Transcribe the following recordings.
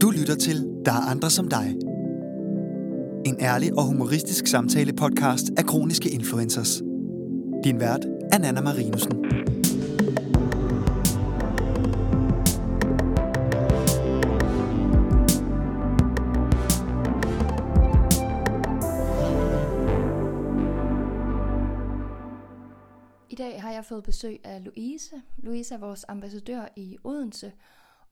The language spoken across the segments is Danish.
Du lytter til Der er andre som dig. En ærlig og humoristisk samtale podcast af kroniske influencers. Din vært er Nana Marinussen. I dag har jeg fået besøg af Louise. Louise er vores ambassadør i Odense,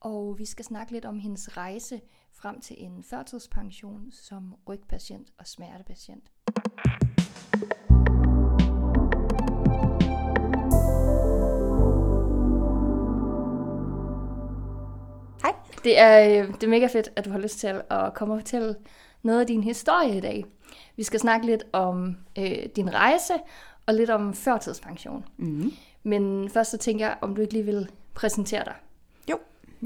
og vi skal snakke lidt om hendes rejse frem til en førtidspension som rygpatient og smertepatient. Hej. Det er, øh, det er mega fedt, at du har lyst til at komme og fortælle noget af din historie i dag. Vi skal snakke lidt om øh, din rejse og lidt om førtidspension. Mm. Men først så tænker jeg, om du ikke lige vil præsentere dig.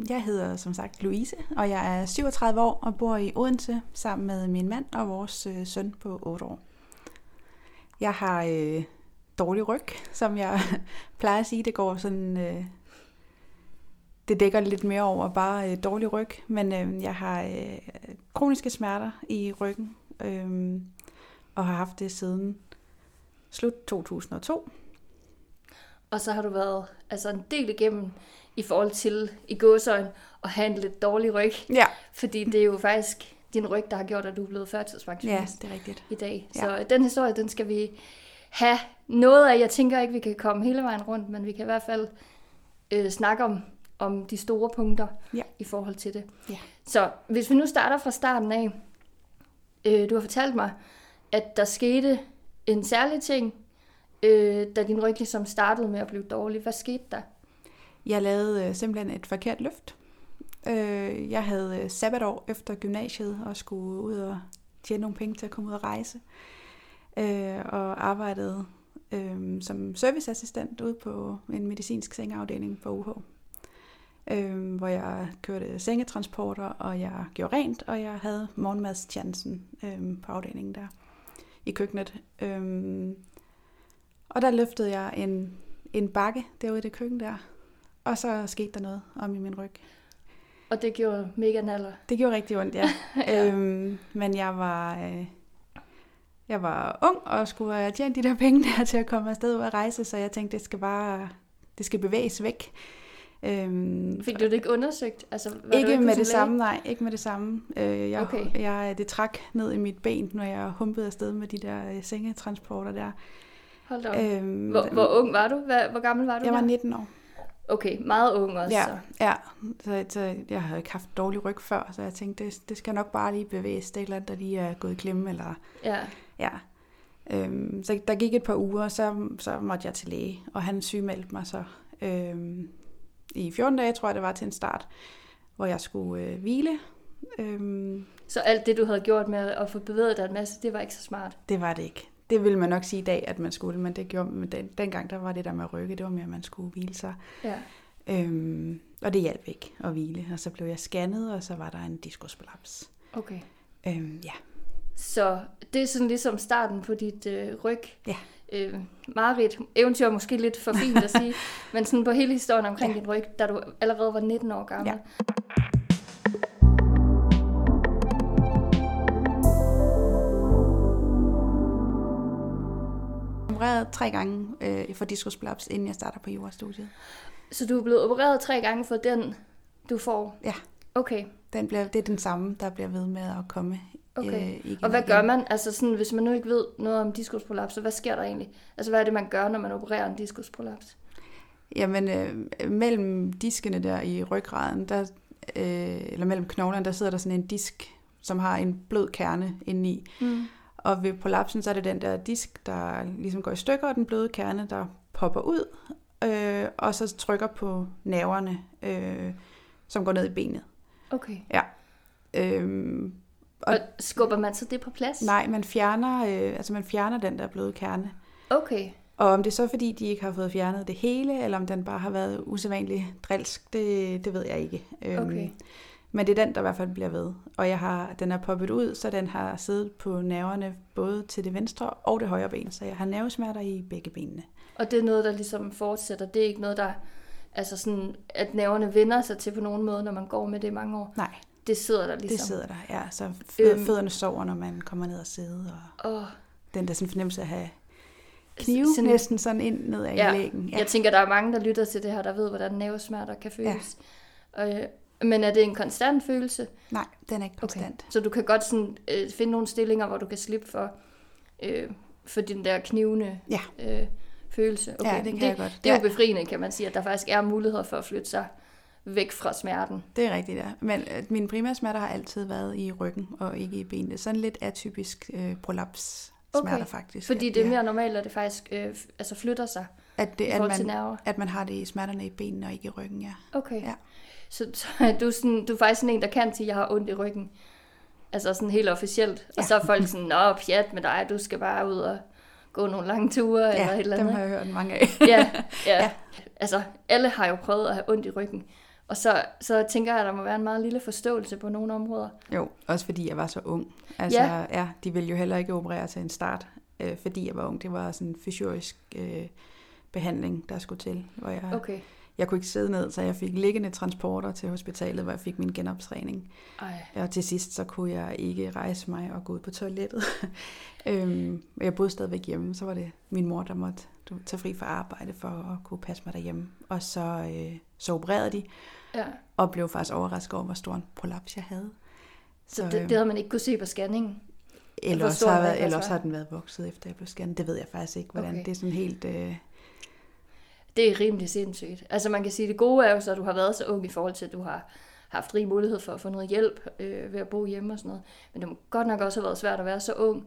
Jeg hedder som sagt Louise, og jeg er 37 år og bor i Odense sammen med min mand og vores øh, søn på 8 år. Jeg har øh, dårlig ryg, som jeg plejer at sige. Det går sådan... Øh, det dækker lidt mere over bare øh, dårlig ryg, men øh, jeg har øh, kroniske smerter i ryggen, øh, og har haft det siden slut 2002. Og så har du været altså en del igennem i forhold til i gåsøjen at have en lidt dårlig ryg. Ja, Fordi det er jo faktisk din ryg, der har gjort, at du er blevet førtidspensionist ja det er rigtigt. i dag. Ja. Så den historie, den skal vi have noget af. Jeg tænker ikke, vi kan komme hele vejen rundt, men vi kan i hvert fald øh, snakke om, om de store punkter Ja. i forhold til det. Ja. Så hvis vi nu starter fra starten af. Øh, du har fortalt mig, at der skete en særlig ting, øh, da din ryg ligesom startede med at blive dårlig. Hvad skete der? Jeg lavede øh, simpelthen et forkert løft. Øh, jeg havde øh, sabbatår efter gymnasiet og skulle ud og tjene nogle penge til at komme ud og rejse. Øh, og arbejdede øh, som serviceassistent ude på en medicinsk sengeafdeling på UH. Øh, hvor jeg kørte sengetransporter, og jeg gjorde rent, og jeg havde morgenmadstjansen øh, på afdelingen der i køkkenet. Øh, og der løftede jeg en, en bakke derude i det køkken der, og så skete der noget om i min ryg. Og det gjorde mega naller. Det gjorde rigtig ondt, ja. Ja. øhm, men jeg var, øh, jeg var ung og skulle have tjent de der penge der til at komme afsted og rejse, så jeg tænkte, det skal bare det skal bevæges væk. Øhm, Fik du det ikke undersøgt? Altså, var du ikke med en det læge? samme, nej, ikke med det samme. Øh, jeg, Okay. jeg, det trak ned i mit ben, når jeg humpede afsted med de der øh, sengetransporter der. Hold da op. Øhm, Hvor, hvor ung var du? Hvad, hvor gammel var du jeg var der? 19 år. Okay, meget ung også. Ja, så. ja. Så, så jeg havde ikke haft dårlig ryg før, så jeg tænkte, det, det skal nok bare lige bevæges. Det er et eller andet, der lige er gået i klemme, eller ja. ja. Øhm, så der gik et par uger, så, så måtte jeg til læge, og han sygemeldte mig så øhm, i 14 dage, tror jeg det var til en start, hvor jeg skulle øh, hvile. Øhm, Så alt det, du havde gjort med at få bevæget dig en masse, det var ikke så smart. det var det ikke. Det ville man nok sige i dag, at man skulle, men det gjorde men den, dengang, der var det der med at rykke, det var mere, at man skulle hvile sig. Ja. Øhm, og det hjalp ikke at hvile, og så blev jeg scannet, og så var der en diskusprolaps. Okay. Øhm, ja. Så det er sådan ligesom starten på dit øh, ryg. Ja. Øh, Marit, eventyr er måske lidt for fint at sige, men sådan på hele historien omkring Ja. din ryg, da du allerede var 19 år gammel. Ja. Opereret tre gange øh, for diskusprolaps, inden jeg starter på jurastudiet. Så du er blevet opereret tre gange for den, du får? Ja. Okay. Den bliver, det er den samme, der bliver ved med at komme Okay. øh. Og hvad igen. gør man? Altså sådan, hvis man nu ikke ved noget om diskusprolaps, så hvad sker der egentlig? Altså hvad er det, man gør, når man opererer en diskusprolaps? Jamen, øh, mellem diskene der i ryggraden, der, øh, eller mellem knoglerne, der sidder der sådan en disk, som har en blød kerne indeni. Mm. Og ved prolapsen, så er det den der disk, der ligesom går i stykker, og den bløde kerne, der popper ud, øh, og så trykker på nerverne, øh, som går ned i benet. Okay. Øh, Og, Og- og skubber man så det på plads? nej, man fjerner, øh, altså man fjerner den der bløde kerne. Okay. Og om det er så fordi, de ikke har fået fjernet det hele, eller om den bare har været usædvanligt drilsk, det, det ved jeg ikke. Øhm, Okay. Men det er den, der i hvert fald bliver ved. Og jeg har, den er poppet ud, så den har siddet på nerverne både til det venstre og det højre ben. Så jeg har nervesmerter i begge benene. Og det er noget, der ligesom fortsætter. Det er ikke noget, der... Altså sådan, at nerverne vender sig til på nogen måde, når man går med det i mange år. Nej, det sidder der ligesom. Det sidder der, ja. Så Øhm. fødderne sover, når man kommer ned og sidder. Og Åh, den der sådan fornemmelse af at have knive sådan- næsten sådan ind ned ad Ja, ja. lægen. Jeg tænker, der er mange, der lytter til det her, der ved, hvordan nervesmerter kan føles. Ja. Øh, men er det en konstant følelse? Nej, den er ikke konstant. Så du kan godt sådan, øh, finde nogle stillinger, hvor du kan slippe for, øh, for den der knivende Ja. øh, følelse. Ja, det kan det, jeg godt. Det er jo Ja. befriende, kan man sige, at der faktisk er muligheder for at flytte sig væk fra smerten. Det er rigtigt, ja. Men øh, mine primære smerter har altid været i ryggen og ikke i benene. Sådan lidt atypisk øh, prolaps smerter Okay, faktisk. Fordi det er mere normalt, at det faktisk øh, altså flytter sig at, det, i at, man, nerver. at man har det i smerterne i benene og ikke i ryggen, ja. Okay. Ja. Så, så er du, sådan, du er faktisk sådan en, der kan sige, at jeg har ondt i ryggen. Altså sådan helt officielt. Og Ja. så er folk sådan, nå pjat med dig, du skal bare ud og gå nogle lange ture eller et eller dem andet. har jeg hørt mange af. ja, ja. ja. Ja. Altså, alle har jo prøvet at have ondt i ryggen. Og så, så tænker jeg, at der må være en meget lille forståelse på nogle områder. Jo, også fordi jeg var så ung. Altså, Ja. ja. ja de ville jo heller ikke operere til en start, øh, fordi jeg var ung. Det var sådan en fysiorisk øh, behandling, der skulle til. Hvor jeg, Okay. Jeg kunne ikke sidde ned, så jeg fik liggende transporter til hospitalet, hvor jeg fik min genoptræning. Ej. Og til sidst, så kunne jeg ikke rejse mig og gå ud på toilettet. øhm, og jeg boede stadigvæk hjemme, så var det min mor, der måtte du, tage fri fra arbejde for at kunne passe mig derhjemme. Og så, øh, så opererede de, Ja. og blev faktisk overrasket over, hvor stor en prolaps jeg havde. Så Så, det, øhm, det havde man ikke kunne se på scanningen. Eller også, stor har, eller også var. har den været vokset, efter jeg blev scannet. Det ved jeg faktisk ikke, hvordan. Okay. Det er sådan helt... Øh, Det er rimelig sindssygt. Altså man kan sige, at det gode er jo så, at du har været så ung i forhold til, at du har haft rig mulighed for at få noget hjælp øh, ved at bo hjemme og sådan noget. Men det må godt nok også have været svært at være så ung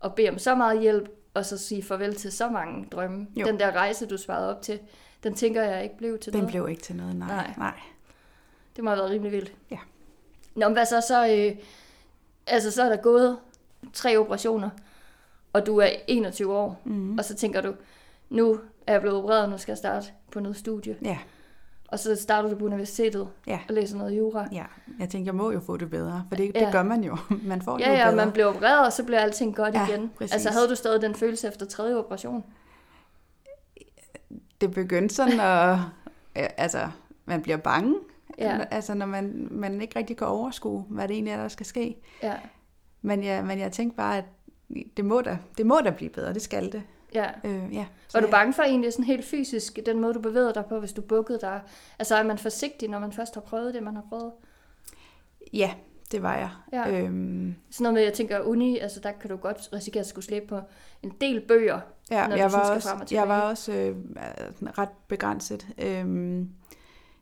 og bede om så meget hjælp, og så sige farvel til så mange drømme. Jo. Den der rejse, du sparede op til, den tænker jeg ikke blev til den noget. blev ikke til noget, nej. Nej. nej. nej. Det må have været rimelig vildt. Ja. Nå, men hvad så? Så, øh, altså, så er der gået tre operationer, og du er 21 år, Mm. og så tænker du, nu er jeg blevet opereret, nu skal jeg starte på noget studie. Ja, Og så starter du på universitetet ja. og læser noget jura. Ja, jeg tænkte, jeg må jo få det bedre, for det, Ja. det gør man jo. Man får det Ja, jo ja, bedre. man bliver opereret, og så bliver alting godt Ja, igen. præcis. Altså havde du stadig den følelse efter tredje operation? Det begyndte sådan at... Altså, man bliver bange, Ja. altså når man, man ikke rigtig kan overskue, hvad det egentlig er, der skal ske. Ja, Men jeg, men jeg tænkte bare, at det må da, det må da blive bedre, det skal det. Ja. Øh, ja. Så Var du bange for egentlig sådan helt fysisk, den måde du bevægede dig på, hvis du bukkede dig? Altså er man forsigtig, når man først har prøvet det, man har prøvet? Ja, det var jeg. Ja. Øhm, Sådan noget med, jeg tænker, uni, altså der kan du godt risikere at skulle slæbe på en del bøger. ja, Når du jeg sådan var, skal også, frem og jeg var tilbage. også øh, ret begrænset øhm,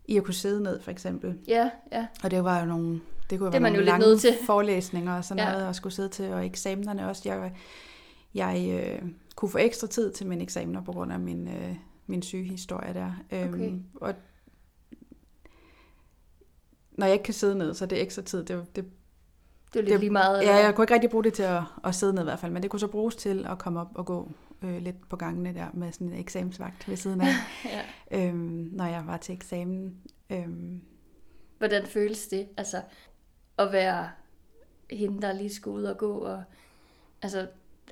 i at kunne sidde ned, for eksempel. Ja, ja. Og det var jo nogle, det kunne Det være man jo nogle lidt lange nødt til. forelæsninger og sådan ja. noget, og skulle sidde til, og eksamenerne også. Jeg, jeg øh, kunne få ekstra tid til mine eksamener på grund af min, øh, min sygehistorie der. Øhm, Okay. Og når jeg ikke kan sidde ned, så er det ekstra tid. Det, det, Det er lidt Det- lige meget. ja, jeg kunne ikke rigtig bruge det til at, at sidde ned i hvert fald, men det kunne så bruges til at komme op og gå øh, lidt på gangene der med sådan en eksamensvagt ved siden af, ja. øhm, når jeg var til eksamen. Øhm, Hvordan føles det? Altså at være hende, der lige skulle ud og gå. Og, altså,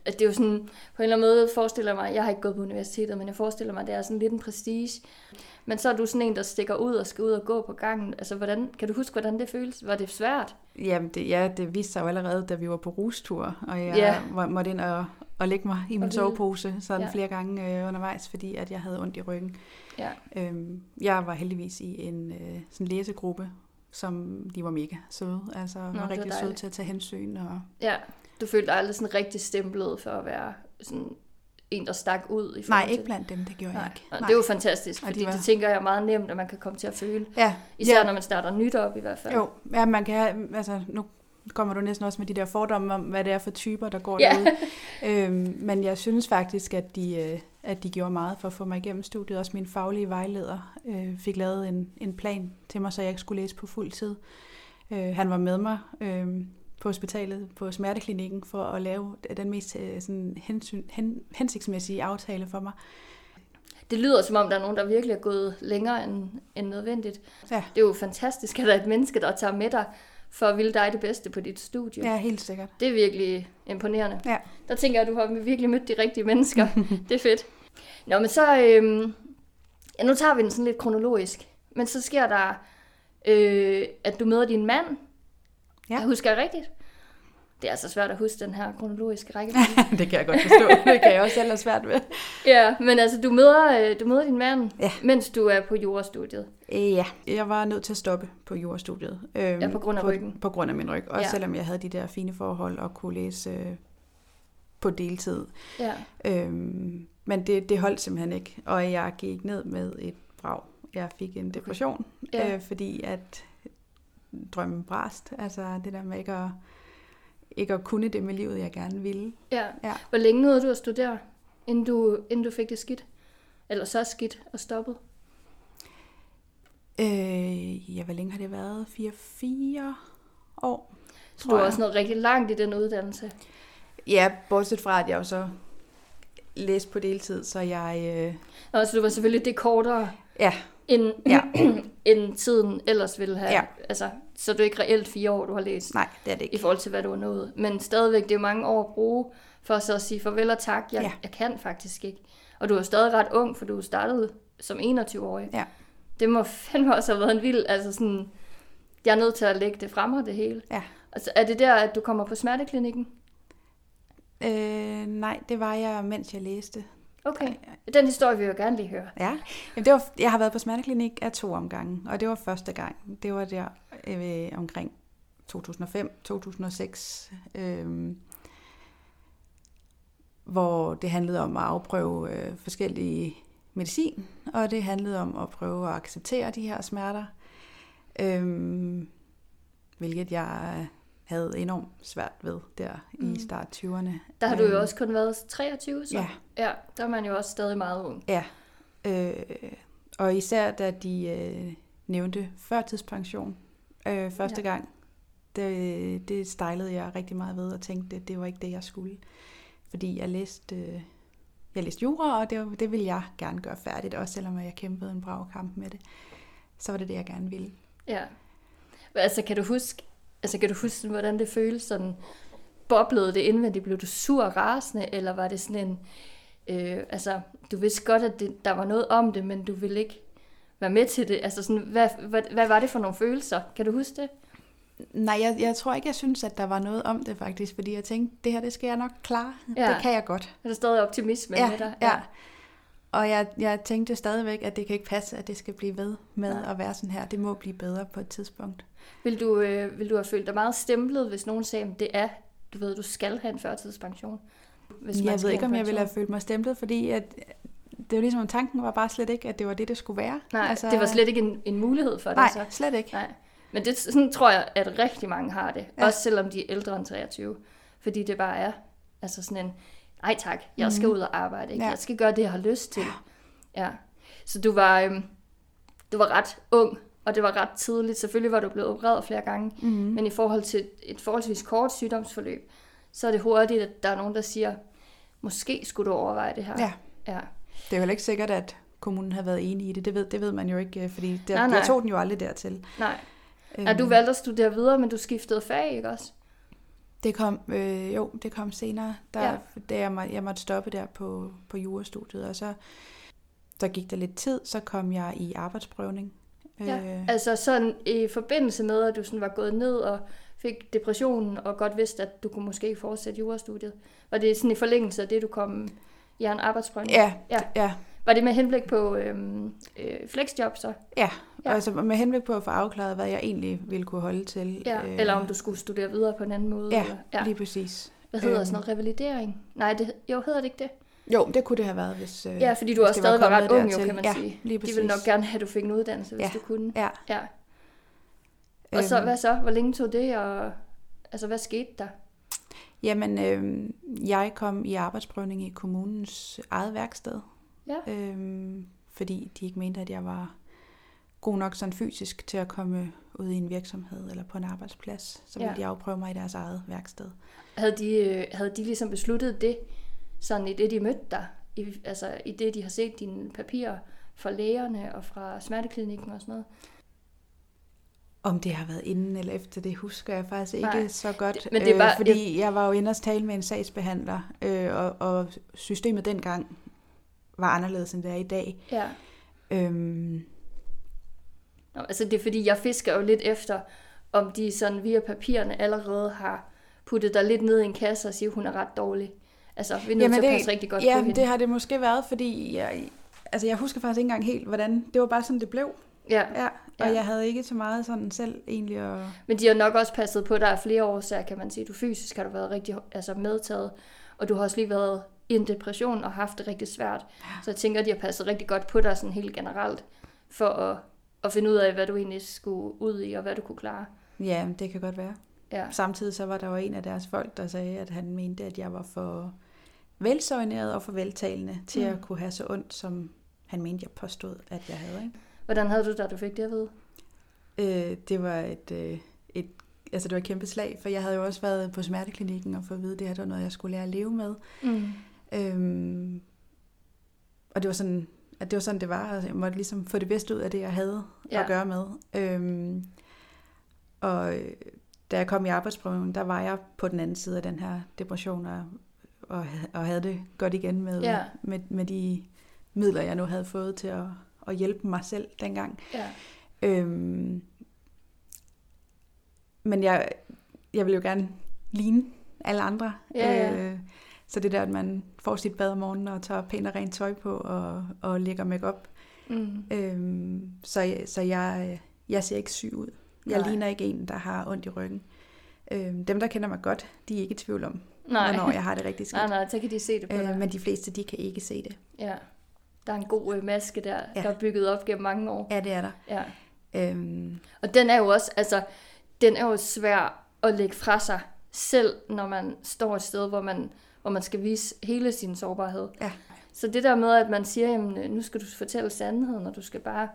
at det er jo sådan, på en eller anden måde forestiller jeg mig, jeg har ikke gået på universitetet, men jeg forestiller mig, at det er sådan lidt en prestige. Men så er du sådan en, der stikker ud og skal ud og gå på gangen. Altså, hvordan, kan du huske, hvordan det føles? Var det svært? Jamen, det, ja, det viste sig jo allerede, da vi var på rustur, og jeg Ja. måtte ind og, og lægge mig i min sovepose sådan Ja. flere gange øh, undervejs, fordi at jeg havde ondt i ryggen. Ja. Øhm, jeg var heldigvis i en øh, sådan læsegruppe, som de var mega søde, altså Nå, var rigtig søde til at tage hensyn. Og, Ja, du følte dig aldrig sådan rigtig stemplet for at være sådan en, der stak ud? I forhold nej, til ikke blandt dem, det gjorde Nej, jeg ikke. og det er jo fantastisk, Og de fordi var- det tænker jeg er meget nemt, at man kan komme til at føle. Ja, Især ja, når man starter nyt op i hvert fald. jo, ja, man kan altså nu kommer du næsten også med de der fordomme om, hvad det er for typer, der går Ja. derude. øhm, men jeg synes faktisk, at de, øh, at de gjorde meget for at få mig igennem studiet. Også min faglige vejleder øh, fik lavet en, en plan til mig, så jeg ikke skulle læse på fuld tid. Øh, han var med mig øh, på hospitalet, på smerteklinikken, for at lave den mest øh, sådan, hensyn, hen, hensigtsmæssige aftale for mig. Det lyder som om, der er nogen, der virkelig er gået længere end, end nødvendigt. Ja. Det er jo fantastisk, at der er et menneske, der tager med dig for at ville dig det bedste på dit studie. Ja, helt sikkert. Det er virkelig imponerende. Ja. Der tænker jeg, at du har virkelig mødt de rigtige mennesker. det er fedt. Nå, men så... Øhm, ja, nu tager vi den sådan lidt kronologisk. Men så sker der, øh, at du møder din mand Ja. Jeg husker jeg rigtigt? Det er altså svært at huske den her kronologiske rækkefølge. det kan jeg godt forstå. Det kan jeg også selv have svært ved. ja, men altså, du møder, øh, du møder din mand, Ja. mens du er på jurastudiet. Ja, jeg var nødt til at stoppe på jurastudiet. Øhm, Ja, på grund af på, ryggen. På grund af min ryg. Også Ja. selvom jeg havde de der fine forhold og kunne læse øh, på deltid. Ja, Øhm, men det, det holdt simpelthen ikke, og jeg gik ned med et brag. Jeg fik en depression, Ja. øh, fordi at drømmen brast. Altså det der med ikke at, ikke at kunne det med livet, jeg gerne ville. ja. Ja. Hvor længe nåede du at studere, inden du, inden du fik det skidt? Eller så skidt og stoppet? Øh, ja, hvor længe har det været? 4-4 år, Så du jeg. også noget rigtig langt i den uddannelse. Ja, bortset fra, at jeg jo så læste på deltid, så jeg... Øh, Og så du var selvfølgelig det kortere, ja, end, Ja. end tiden ellers ville have. Ja. Altså, så det er ikke reelt fire år, du har læst, nej, det er det i ikke. forhold til, hvad du har nået. Men stadigvæk, det er jo mange år at bruge, for så at sige farvel og tak. Jeg, Ja. jeg kan faktisk ikke. Og du er stadig ret ung, for du startede som 21-årig. Ja. Det må fandme også have været en vild, altså sådan, jeg er nødt til at lægge det frem og det hele. Ja. Altså, er det der, at du kommer på smerteklinikken? Øh, nej, det var jeg, mens jeg læste. Okay. Den historie vil jeg jo gerne lige høre. Ja, Jamen, det var, jeg har været på smerteklinik af to omgange, og det var første gang. Det var der øh, omkring 2005-2006, øh, hvor det handlede om at afprøve øh, forskellige medicin, og det handlede om at prøve at acceptere de her smerter, øh, hvilket jeg havde enormt svært ved der Mm. i start 20'erne. Der har du jo Øh, også kun været 23, så? Ja, Ja, der er man jo også stadig meget ung. Ja, øh, og især da de øh, nævnte førtidspension øh, første Ja. gang, det, det stejlede jeg rigtig meget ved og tænkte, at det var ikke det, jeg skulle. Fordi jeg læste, øh, jeg læste jura, og det, det ville jeg gerne gøre færdigt, også selvom jeg kæmpede en brav kamp med det. Så var det det, jeg gerne ville. Ja. Altså, kan du huske, altså, kan du huske hvordan det føles sådan, boblede det indvendigt? Blev du sur og rasende, eller var det sådan en, øh, altså, du vidste godt, at det, der var noget om det, men du ville ikke være med til det? Altså, sådan, hvad, hvad, hvad var det for nogle følelser? Kan du huske det? Nej, jeg, jeg tror ikke, jeg synes, at der var noget om det faktisk, fordi jeg tænkte, det her, det skal jeg nok klare. Ja. Det kan jeg godt. Er der stadig optimisme ja, med dig? Ja. Og jeg, jeg tænkte stadigvæk, at det kan ikke passe, at det skal blive ved med Nej. at være sådan her. Det må blive bedre på et tidspunkt. Vil, du, øh, vil du have følt dig meget stemplet, hvis nogen sagde, at det er, du ved, du skal have en førtidspension? Hvis jeg ved ikke, om jeg ville have følt mig stemplet, fordi at, det var ligesom, at tanken var bare slet ikke, at det var det, det skulle være. Nej, altså, det var slet ikke en, en mulighed for Nej, dig så? slet ikke. Nej. Men det, sådan tror jeg, at rigtig mange har det. Ja. Ja. Også selvom de er ældre end 23. Fordi det bare er altså sådan en, nej tak, jeg skal Mhm. ud og arbejde. Ikke? Ja. Jeg skal gøre det, jeg har lyst til. Ja. Så du var, øhm, du var ret ung, og det var ret tidligt. Selvfølgelig var du blevet opereret flere gange. Mm. Men i forhold til et forholdsvis kort sygdomsforløb, så er det hurtigt, at der er nogen, der siger, måske skulle du overveje det her. Ja, ja. det er jo heller ikke sikkert, at kommunen har været enig i det. Det ved, det ved man jo ikke, øh, fordi der, Nej, nej. jeg tog den jo aldrig dertil. Nej. Ja, du valgte at studere videre, men du skiftede fag, ikke også? Det kom, øh, jo, det kom senere, der, Ja. ja. da jeg, må, jeg måtte stoppe der på, på jurastudiet, og så, så gik der lidt tid, så kom jeg i arbejdsprøvning. Ja, Øh, altså sådan i forbindelse med, at du sådan var gået ned og fik depressionen, og godt vidste, at du kunne måske fortsætte jurastudiet. Var det sådan i forlængelse af det, du kom i en arbejdsprøvning? ja, Ja. ja, Var det med henblik på øhm, øh, flexjob så? ja. Ja. ja. Altså med henblik på at få afklaret, hvad jeg egentlig ville kunne holde til. Ja. Øh, eller om du skulle studere videre på en anden måde? Ja, eller? ja. lige præcis. Hvad hedder Øhm. sådan noget? Revalidering? Nej, det, jo, hedder det ikke det? Jo, det kunne det have været, hvis... Øh, Ja, fordi du også stadig var ret kommet ung, jo, kan man ja, sige. lige De ville nok gerne have, at du fik en uddannelse, hvis Ja. du kunne. Ja. ja. Og så, Øhm, hvad så? Hvor længe tog det, og altså, hvad skete der? Jamen, øh, jeg kom i arbejdsprøvning i kommunens eget værksted, Ja. øh, fordi de ikke mente, at jeg var god nok sådan fysisk til at komme ud i en virksomhed eller på en arbejdsplads. Så ville Ja. de afprøve mig i deres eget værksted. Havde de, øh, havde de ligesom besluttet det, sådan i det, de mødte dig? I, altså i det, de har set dine papirer fra lægerne og fra smerteklinikken og sådan noget? Om det har været inden eller efter, det husker jeg faktisk ikke Nej, så godt. det- men det er bare- øh, fordi jeg var jo inde og tale med en sagsbehandler, øh, og, og systemet dengang var anderledes, end det er i dag. Ja. Øhm, Nå, altså det er fordi, jeg fisker jo lidt efter om de sådan via papirerne allerede har puttet dig lidt ned i en kasse og siger, at hun er ret dårlig. Altså, vi er nødt Jamen, til at det- passe rigtig godt ja, på hende. det har det måske været, fordi jeg, altså jeg husker faktisk ikke engang helt, hvordan, det var bare sådan, det blev. Ja. Ja, og Ja. jeg havde ikke så meget sådan selv egentlig at... Men de har nok også passet på dig af flere årsager, kan man sige. Du fysisk har du været rigtig altså medtaget, og du har også lige været i en depression og haft det rigtig svært. Så jeg tænker, at de har passet rigtig godt på dig sådan helt generelt, for at, at finde ud af, hvad du egentlig skulle ud i, og hvad du kunne klare. Ja, det kan godt være. Ja. Samtidig så var der jo en af deres folk, der sagde, at han mente, at jeg var for velsøjneret og for veltalende til Mm. at kunne have så ondt, som han mente, jeg påstod, at jeg havde. Ikke? Hvordan havde du det, da du fik det at vide? Øh, det var et, øh, et, altså det var et kæmpe slag, for jeg havde jo også været på smerteklinikken og fået at vide, at det her det var noget, jeg skulle lære at leve med. Mm. Øhm, og det var sådan, at det var sådan, det var. Altså, jeg måtte ligesom få det bedste ud af det, jeg havde ja. Ja. at gøre med. Øhm, og øh, da jeg kom i arbejdsprøven, der var jeg på den anden side af den her depression, og, og, og havde det godt igen med, Ja. med, med de midler, jeg nu havde fået til at, at hjælpe mig selv dengang. Ja. Øhm, men jeg, jeg vil jo gerne ligne alle andre. Ja, ja. Øh, så det der, at man får sit bad om morgenen og tager pænt og rent tøj på og, og lægger makeup. Mm. Øhm, så så jeg, jeg ser ikke syg ud. Jeg Nej. ligner ikke en, der har ondt i ryggen. Øhm, dem, der kender mig godt, de er ikke i tvivl om, Nej. hvornår jeg har det rigtig skidt. nej, nej, så kan de se det på dig. Øh, men de fleste, de kan ikke se det. Ja. Der er en god øh, maske der, Ja. der er bygget op gennem mange år. Ja, det er der. Ja. Øhm, Og den er jo også, altså, den er jo svær at lægge fra sig, selv når man står et sted, hvor man, hvor man skal vise hele sin sårbarhed. Ja. Så det der med, at man siger, jamen, øh, nu skal du fortælle sandheden, og du skal bare,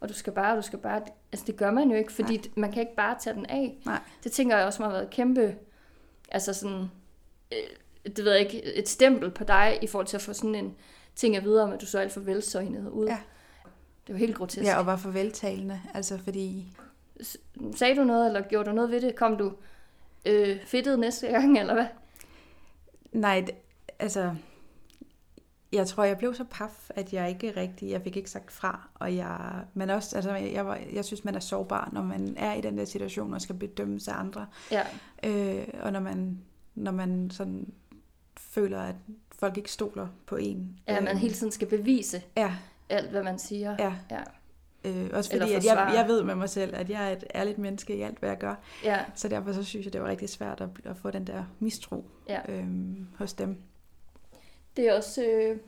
og du skal bare, og du skal bare, altså det gør man jo ikke, fordi Nej. man kan ikke bare tage den af. Nej. Det tænker jeg også må have været kæmpe, altså sådan, øh, det ved jeg ikke, et stempel på dig, i forhold til at få sådan en ting at vide om, at du så alt for velsøgnet ud. Ja. Det var helt grotesk. ja, og var for veltalende. Altså fordi Sagde du noget, eller gjorde du noget ved det? Kom du øh, fedtet næste gang, eller hvad? Nej, det, altså, jeg tror, jeg blev så paf, at jeg ikke rigtig, jeg fik ikke sagt fra, og jeg, men også, altså, jeg, var, jeg synes, man er sårbar, når man er i den der situation og skal bedømmes af andre, Ja, øh, og når man, når man sådan føler, at folk ikke stoler på en. ja man Øh, hele tiden skal bevise Ja, alt, hvad man siger. ja. Ja. Øh, også fordi, at jeg, jeg ved med mig selv, at jeg er et ærligt menneske i alt, hvad jeg gør. ja. Så derfor så synes jeg, det var rigtig svært at, at få den der mistro Ja. øhm, hos dem. Det er også, øh,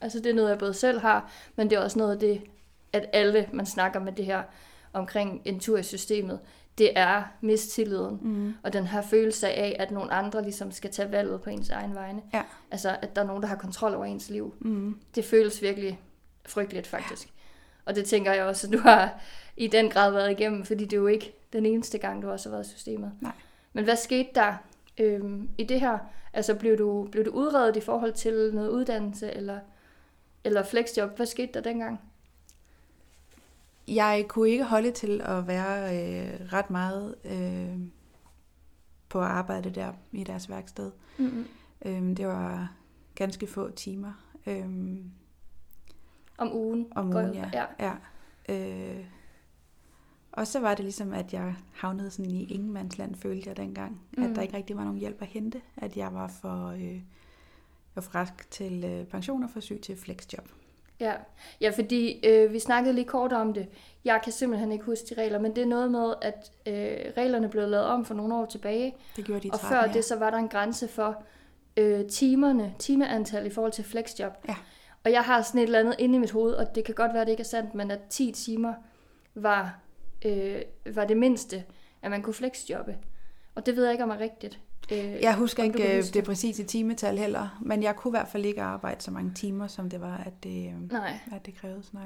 altså det er noget, jeg både selv har, men det er også noget af det, at alle, man snakker med det her omkring en tur i systemet, det er mistilliden. Mm. Og den her følelse af, at nogle andre ligesom skal tage valget på ens egen vegne. Ja. Altså, at der er nogen, der har kontrol over ens liv. Mm. Det føles virkelig frygteligt, faktisk. Og det tænker jeg også, at du har i den grad været igennem, fordi det er jo ikke den eneste gang, du også har været i systemet. Nej. Men hvad skete der øhm, i det her? Altså, blev du, blev du udredet i forhold til noget uddannelse, eller, eller flexjob? Hvad skete der dengang? Jeg kunne ikke holde til at være øh, ret meget øh, på arbejde der i deres værksted. Mm-hmm. Øhm, det var ganske få timer øhm, Om ugen? om ugen. jeg- Ja. ja. ja. Øh, og så var det ligesom, at jeg havnede sådan i ingenmandsland, følte jeg dengang. Mm. Mm. At der ikke rigtig var nogen hjælp at hente. At jeg var for, øh, var for rask til øh, pension og for syg til flexjob. Ja, ja fordi øh, vi snakkede lige kort om det. Jeg kan simpelthen ikke huske de regler, men det er noget med, at øh, reglerne blev lavet om for nogle år tilbage. Det gjorde de i Og 13, før ja. det, så var der en grænse for øh, timerne, timeantal i forhold til flexjob. Ja. Og jeg har sådan et eller andet inde i mit hoved, og det kan godt være, at det ikke er sandt, men at 10 timer var, øh, var det mindste, at man kunne flexjobbe. Og det ved jeg ikke, om er rigtigt. Øh, Jeg husker ikke kan øh, huske det præcise timetal heller, men jeg kunne i hvert fald ikke arbejde så mange timer, som det var, at det, øh, Nej. at det krævedes. Nej.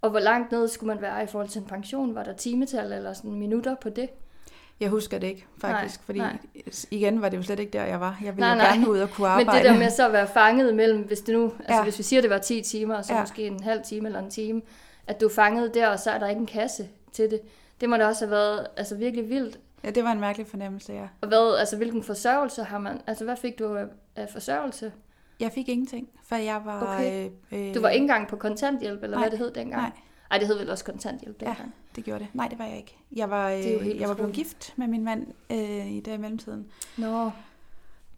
Og hvor langt ned skulle man være i forhold til en pension? Var der timetal eller sådan minutter på det? Jeg husker det ikke, faktisk, Nej, fordi nej. igen var det jo slet ikke der, jeg var. Jeg ville Nej, nej. gerne ud og kunne Men arbejde. det der med så at være fanget mellem, hvis det nu, altså Ja. hvis vi siger, det var 10 timer, og så Ja. måske en halv time eller en time, at du er fanget der, og så er der ikke en kasse til det. Det må da også have været altså virkelig vildt. Ja, det var en mærkelig fornemmelse, ja. Og hvad, altså hvilken forsørgelse har man, altså hvad fik du af, forsørgelse? Jeg fik ingenting, for jeg var... Okay. Øh, øh, Du var ikke engang på kontanthjælp, eller nej, hvad det hed dengang? Nej, Ej, det hed vel også kontanthjælp Ja. dengang. Det gjorde det. Nej, det var jeg ikke. Jeg var, Det øh, jeg var blevet gift med min mand øh, i der i mellemtiden. Nå,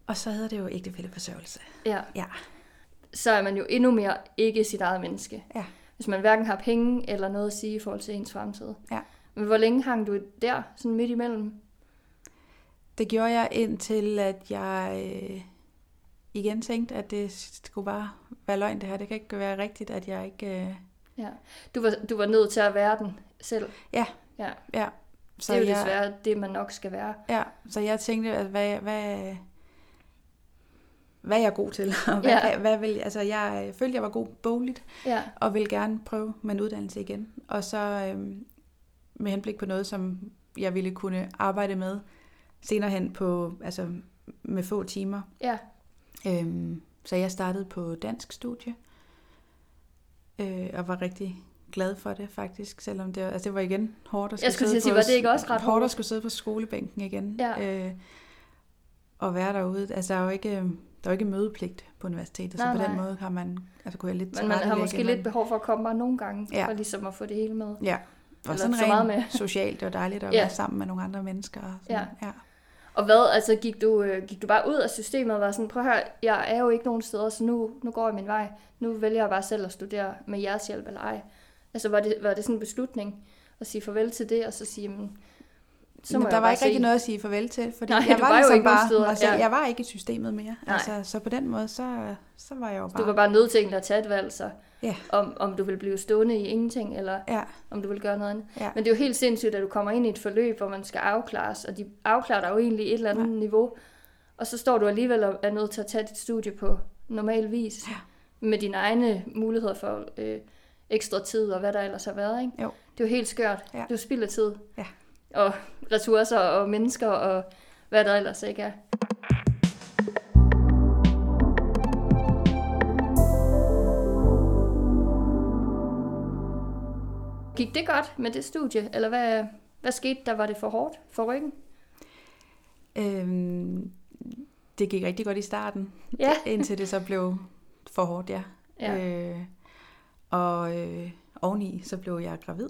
Og så hedder det jo ægtefælleforsørgelse. ja. Ja. Så er man jo endnu mere ikke sit eget menneske. Ja. Hvis man hverken har penge eller noget at sige i forhold til ens fremtid. Ja. Men hvor længe hang du der, sådan midt imellem? Det gjorde jeg indtil, at jeg øh, igen tænkte, at det skulle bare være løgn det her. Det kan ikke være rigtigt, at jeg ikke... Øh, Ja. Du var, du var nødt til at være den selv. Ja. ja. ja. Så det er jo jeg, desværre det, man nok skal være. Ja, så jeg tænkte, at hvad, hvad, hvad er jeg god til? Og hvad, Ja. ja. hvad vil, altså jeg følte, jeg var god bogligt, Ja. og ville gerne prøve med en uddannelse igen. Og så øhm, med henblik på noget, som jeg ville kunne arbejde med senere hen på, altså med få timer. Ja. Øhm, så jeg startede på dansk studie, øh, og var rigtig glad for det faktisk, selvom det, altså det var igen hårdt at Jeg skulle at sige, var det ikke også ret hårdt at skulle sidde på skolebænken igen. Ja. Øh, og være derude. Altså der er jo ikke, der er jo ikke mødepligt på universitetet, Nej, så på den nej. måde har man, altså kunne jeg lidt Men man har måske lidt behov for at komme bare nogle gange, Ja. for ligesom at få det hele med. Ja, og sådan så rent meget med. socialt, det var dejligt at Ja. være sammen med nogle andre mennesker. Og sådan, ja. ja. Og hvad, altså gik du, øh, gik du bare ud af systemet og var sådan, prøv at høre, jeg er jo ikke nogen steder, så nu, nu går jeg min vej. Nu vælger jeg bare selv at studere med jeres hjælp eller ej. Altså var det, var det sådan en beslutning at sige farvel til det, og så sige, men, så må Men der jeg var ikke se. rigtig noget at sige farvel til, fordi Nej, jeg var, var jo ligesom ikke nogen bare steder, selv. ja. Jeg var ikke i systemet mere. Nej. Altså, så på den måde, så, så var jeg jo bare... Du var bare nødt til at tage et valg, så, Ja. om, om du vil blive stående i ingenting, eller Ja, om du vil gøre noget andet. ja. Men det er jo helt sindssygt, at du kommer ind i et forløb, hvor man skal afklares, og de afklarer dig jo egentlig et eller andet Ja. niveau, og så står du alligevel og er nødt til at tage dit studie på normal vis, Ja. med dine egne muligheder for øh, ekstra tid, og hvad der ellers har været. Ikke? Jo. Det er jo helt skørt. Ja. Det er jo spild af tid. Ja. Og ressourcer og mennesker, og hvad der ellers ikke er. Gik det godt med det studie, eller hvad, hvad skete der? Var det for hårdt for ryggen? Øhm, det gik rigtig godt i starten, Ja. indtil det så blev for hårdt, ja. Ja, Øh, og øh, oveni, så blev jeg gravid.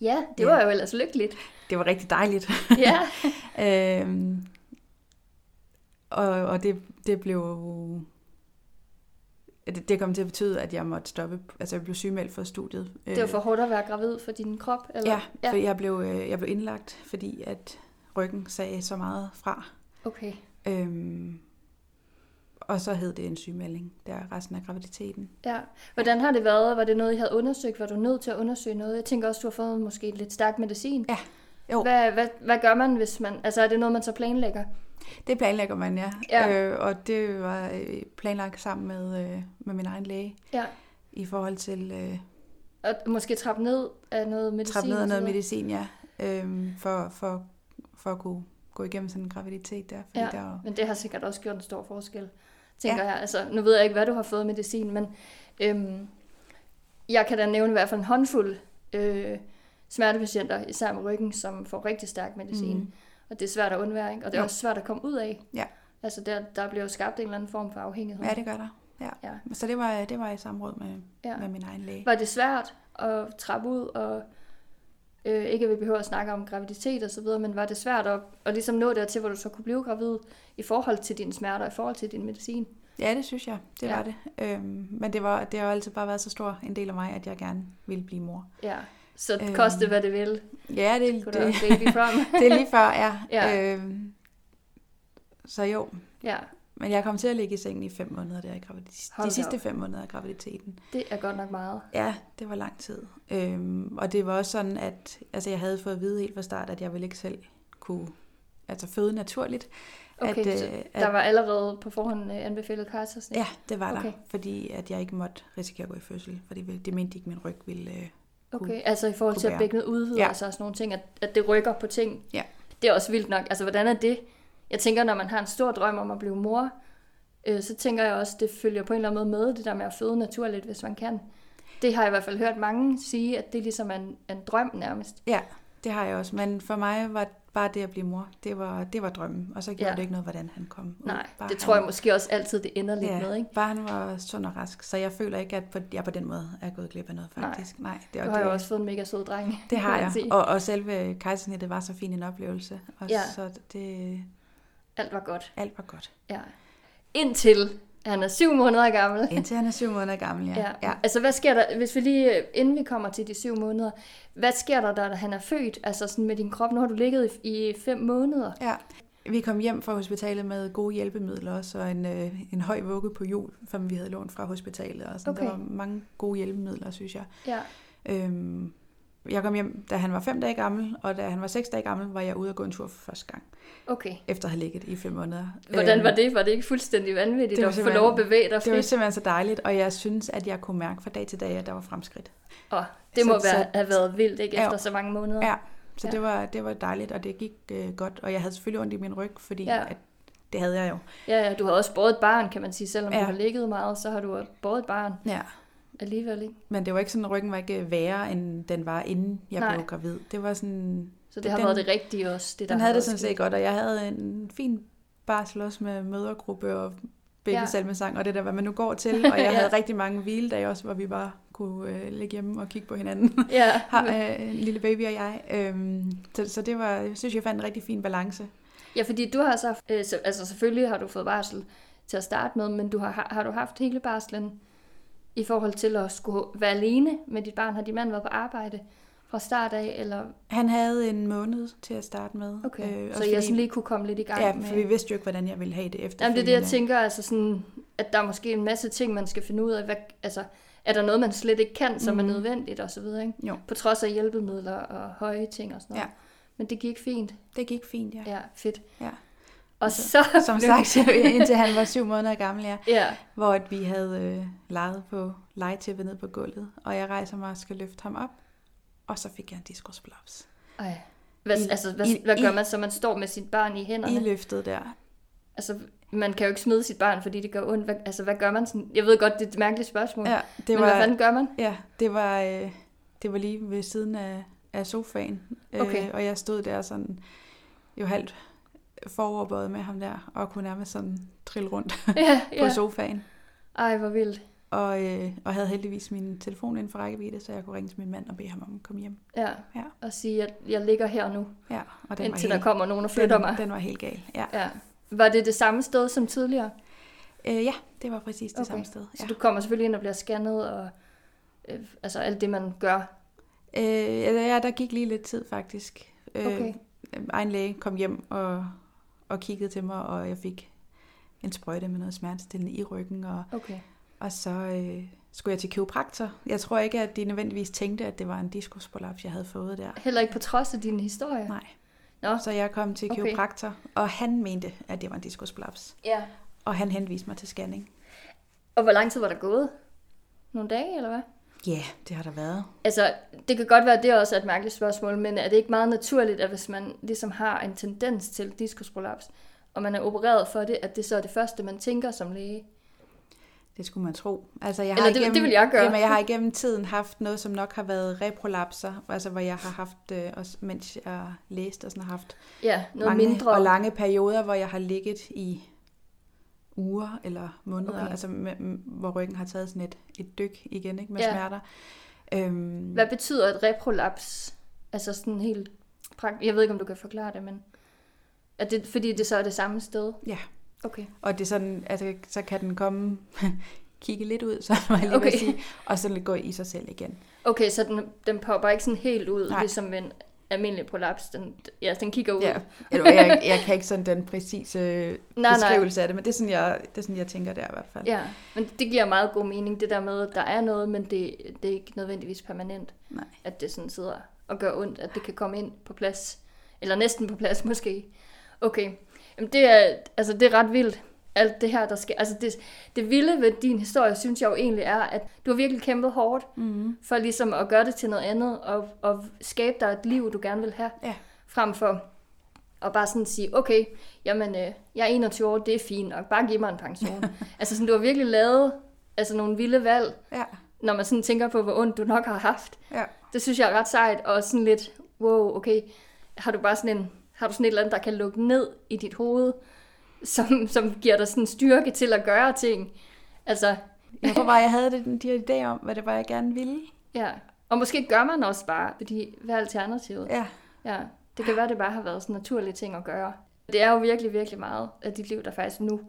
ja det Ja. var jo ellers lykkeligt. Det var rigtig dejligt. Ja, øhm, og og det, det blev... Det, det kom til at betyde, at jeg måtte stoppe. Altså, jeg blev sygemeldt fra studiet. det var for hårdt at være gravid for din krop? Eller? Ja, ja. For jeg blev, øh, jeg blev indlagt, fordi at ryggen sagde så meget fra. Okay. Øhm, og så hed det en sygemelding der resten af graviditeten. Ja. Hvordan har det været? Var det noget, I havde undersøgt? Var du nødt til at undersøge noget? Jeg tænker også, du har fået måske lidt stærk medicin. Ja. Jo. Hvad, hvad, hvad gør man, hvis man... Altså, er det noget, man så planlægger? Det planlægger man, ja. Ja. Øh, og det var øh, planlagt sammen med, øh, med min egen læge Ja. i forhold til øh, Og måske trappe ned af noget medicin? trappe ned af noget medicin, ja. Øhm, for, for, for at kunne gå igennem sådan en graviditet der. Fordi Ja. der var- Men det har sikkert også gjort en stor forskel, tænker Ja. jeg. Altså, nu ved jeg ikke, hvad du har fået medicin, men øhm, jeg kan da nævne i hvert fald en håndfuld øh, smertepatienter, især med ryggen, som får rigtig stærk medicin. Mhm. Og det er svært at undvære, ikke? Og det er Jo. også svært at komme ud af. Ja. Altså, der, der bliver jo skabt en eller anden form for afhængighed. Ja, det gør der. Ja. Ja. Så det var, det var i samråd med, Ja. med min egen læge. Var det svært at trappe ud og øh, ikke at vi behøver at snakke om graviditet og så videre, men var det svært at, at ligesom nå dertil, hvor du så kunne blive gravid i forhold til dine smerter, i forhold til din medicin? Ja, det synes jeg. Det Ja. var det. Øhm, men det, var, det har jo altid bare været så stor en del af mig, at jeg gerne ville blive mor. Ja, så Øhm, koste hvad det vil. Ja, det, det, det, baby from. det er lige før, ja. Ja. Øhm, så jo, ja, men jeg kom til at ligge i sengen i fem måneder der i graviditet. De sidste op. fem måneder af graviditeten. det er godt nok meget. Ja, det var lang tid. Øhm, og det var også sådan, at altså, jeg havde fået at vide helt fra start, at jeg ville ikke selv kunne altså, føde naturligt. Okay, at, så øh, der var allerede på forhånd øh, anbefalet kejsersnit? Ja, det var Okay. der, fordi at jeg ikke måtte risikere at gå i fødsel, fordi det, det mente ikke, min ryg ville... Øh, Okay, altså i forhold til at bækkenet udvider Ja. ja. sig og sådan nogle ting, at, at det rykker på ting. Ja. Det er også vildt nok. Altså, hvordan er det? Jeg tænker, når man har en stor drøm om at blive mor, øh, så tænker jeg også, det følger på en eller anden måde med, det der med at føde naturligt, hvis man kan. Det har jeg i hvert fald hørt mange sige, at det ligesom er en, en drøm nærmest. Ja, det har jeg også. Men for mig var bare det at blive mor, det var, det var drømmen. Og så gjorde Ja. det ikke noget, hvordan han kom ud. Nej, bare det han, tror jeg måske også altid, det ender lidt ja, med, ikke? bare han var sund og rask. Så jeg føler ikke, at på- jeg på den måde er gået glip af noget, Nej. faktisk. Nej, det, Du og har det, jo også fået en mega sød dreng. det har jeg. sige. Og, og selve kejsersnittet var så fin en oplevelse. Og Ja. Så det, Alt var godt. alt var godt. Ja. Indtil han er syv måneder gammel. Indtil han er syv måneder gammel, ja. Ja. ja. Altså, hvad sker der, hvis vi lige, øh, inden vi kommer til de syv måneder, hvad sker der, da han er født? Altså sådan med din krop, nu har du ligget i, i fem måneder. Ja. Vi kom hjem fra hospitalet med gode hjælpemidler også, og en, øh, en høj vugge på jul, som vi havde lånt fra hospitalet. Og sådan. Okay. Der var mange gode hjælpemidler, synes jeg. Ja. Øhm, jeg kom hjem, da han var fem dage gammel, og da han var seks dage gammel, var jeg ude og gå en tur for første gang, Okay. efter at have ligget i fem måneder. Hvordan Øhm, var det? Var det ikke fuldstændig vanvittigt at få lov at bevæge dig Det var simpelthen så dejligt, og jeg synes, at jeg kunne mærke fra dag til dag, at der var fremskridt. Og det Så- må så- være, have været vildt, ikke? Ja. Efter så mange måneder. Ja, så Ja. det, var, det var dejligt, og det gik øh, godt. Og jeg havde selvfølgelig ondt i min ryg, fordi Ja. ja. at, det havde jeg jo. Ja, ja, du har også båret et barn, kan man sige. Selvom ja. Ja. du har ligget meget, så har du båret et barn Ja. Alligevel, ikke? Men det var ikke sådan, at ryggen var ikke værre, end den var, inden jeg Nej. blev gravid. Det var sådan... Så det har Den- været det rigtige også. Det, der Den havde det sådan set godt, og jeg havde en fin barsel også med mødergruppe og babysalmesang og det der, hvad man nu går til. Og jeg Ja. havde rigtig mange hviledage også, hvor vi bare kunne øh, ligge hjemme og kigge på hinanden. Ja, Har, øh, en lille baby og jeg. Øhm, så, så det var, jeg synes, jeg fandt en rigtig fin balance. ja, fordi du har så, øh, så, altså selvfølgelig har du fået barsel til at starte med, men du har- har du haft hele barslen i forhold til at skulle være alene med dit barn? Har din mand været på arbejde fra start af, eller Han havde en måned til at starte med. okay, øh, så jeg sådan lige kunne komme lidt i gang Ja, med... for vi vidste jo ikke, hvordan jeg ville have det efter. Jamen, det er det, jeg tænker, altså sådan, at der er måske en masse ting, man skal finde ud af. Hvad, altså, er der noget, man slet ikke kan, som Mhm. er nødvendigt og så videre, ikke? Jo. På trods af hjælpemidler og høje ting og sådan noget. Ja. Men det gik fint. Det gik fint, ja. Ja, fedt. Ja. Og Altså, så... Som sagt, indtil han var syv måneder gammel, ja. Ja, Hvor at vi havde øh, leget på legetæppet ned på gulvet, og jeg rejser mig og skal løfte ham op, og så fik jeg en diskusblaps. ej. Hvad, I- altså, hvad, i- hvad gør i- man så? Man står med sit barn i hænderne. I løftet der. Altså, man kan jo ikke smide sit barn, fordi det gør ondt. Hvad, altså, hvad gør man sådan? Jeg ved godt, det er et mærkeligt spørgsmål. Ja, det men var, hvad fanden gør man? ja, det var, øh, det var lige ved siden af, af sofaen, Okay. øh, og jeg stod der sådan, jo halvt foroverbøjet med ham der, og kunne nærmest sådan trille rundt ja, på ja. sofaen. Ej, hvor vildt. Og, øh, og havde heldigvis min telefon inden for rækkevidde, så jeg kunne ringe til min mand og bede ham om at komme hjem. Ja, Ja. og sige, at jeg ligger her nu, Ja, og den indtil var der helt, kommer nogen og flytter den, mig. Den var helt gal, ja. Ja. Var det det samme sted som tidligere? Øh, ja, det var præcis det Okay. samme sted. Så Ja. du kommer selvfølgelig ind og bliver scannet, og øh, altså alt det, man gør. Øh, ja, der gik lige lidt tid faktisk. Øh, Okay. Egen læge kom hjem og, og kiggede til mig, og jeg fik en sprøjte med noget smertestillende i ryggen, og, Okay. og så øh, skulle jeg til kiropraktor. Jeg tror ikke, at de nødvendigvis tænkte, at det var en diskusprolaps, jeg havde fået der. Heller ikke på trods af din historie? Nej. Nå. Så jeg kom til Okay. kiropraktor, og han mente, at det var en diskusprolaps. Ja. Og han henviste mig til scanning. Og hvor lang tid var der gået? Nogle dage, eller hvad? Ja, yeah, det har der været. Altså, det kan godt være, at det også er et mærkeligt spørgsmål, men er det ikke meget naturligt, at hvis man ligesom har en tendens til diskusprolaps, og man er opereret for det, at det så er det første, man tænker som læge? Det skulle man tro. Altså, jeg Eller det- det vil jeg gøre. Jamen, jeg har igennem tiden haft noget, som nok har været reprolapser, altså hvor jeg har haft, øh, også, mens jeg læste, og sådan har haft Ja, noget mange mindre. og lange perioder, hvor jeg har ligget i uger eller måneder, Okay. altså med, hvor ryggen har taget sådan et, et dyk igen ikke, med Ja. smerter. Øhm, Hvad betyder et reprolaps? Altså sådan helt prakt... Jeg ved ikke, om du kan forklare det, men... Er det, fordi det så er det samme sted? Ja. Okay. Og det er sådan, altså, så kan den komme, kigge lidt ud, så var jeg lige okay. Sige, og så gå i sig selv igen. Okay, så den, den popper ikke sådan helt ud, Nej. ligesom en almindelig prolaps. Den, ja, den kigger ud. Ja. Eller, jeg, jeg kan ikke sådan den præcise nej, nej. beskrivelse af det, men det er sådan, jeg, det er sådan, jeg tænker der i hvert fald. Ja, men det giver meget god mening, det der med, at der er noget, men det, det er ikke nødvendigvis permanent. Nej. At det sådan sidder og gør ondt, at det kan komme ind på plads. Eller næsten på plads måske. Okay, Jamen, det, er, altså, det er ret vildt, alt det her, der sker. Altså det, det vilde ved din historie, synes jeg jo egentlig er, at du har virkelig kæmpet hårdt Mm-hmm. for ligesom at gøre det til noget andet, og, og skabe dig et liv, du gerne vil have, Ja. frem for at bare sådan sige, okay, jamen, øh, jeg er 21 år, det er fint, og bare giv mig en pension. altså sådan, du har virkelig lavet altså, nogle vilde valg, Ja, når man sådan tænker på, hvor ondt du nok har haft. ja. Det synes jeg er ret sejt, og sådan lidt, wow, okay, har du bare sådan en har du sådan et eller andet, der kan lukke ned i dit hoved, som, som giver dig sådan styrke til at gøre ting. Altså, Jeg tror bare, jeg havde det, de her idéer om, hvad det var, jeg gerne ville. ja. Og måske gør man også bare, fordi hvad er alternativet? Ja, Ja, det kan være, det bare har været sådan naturlige ting at gøre. Det er jo virkelig, virkelig meget af dit liv, der faktisk nu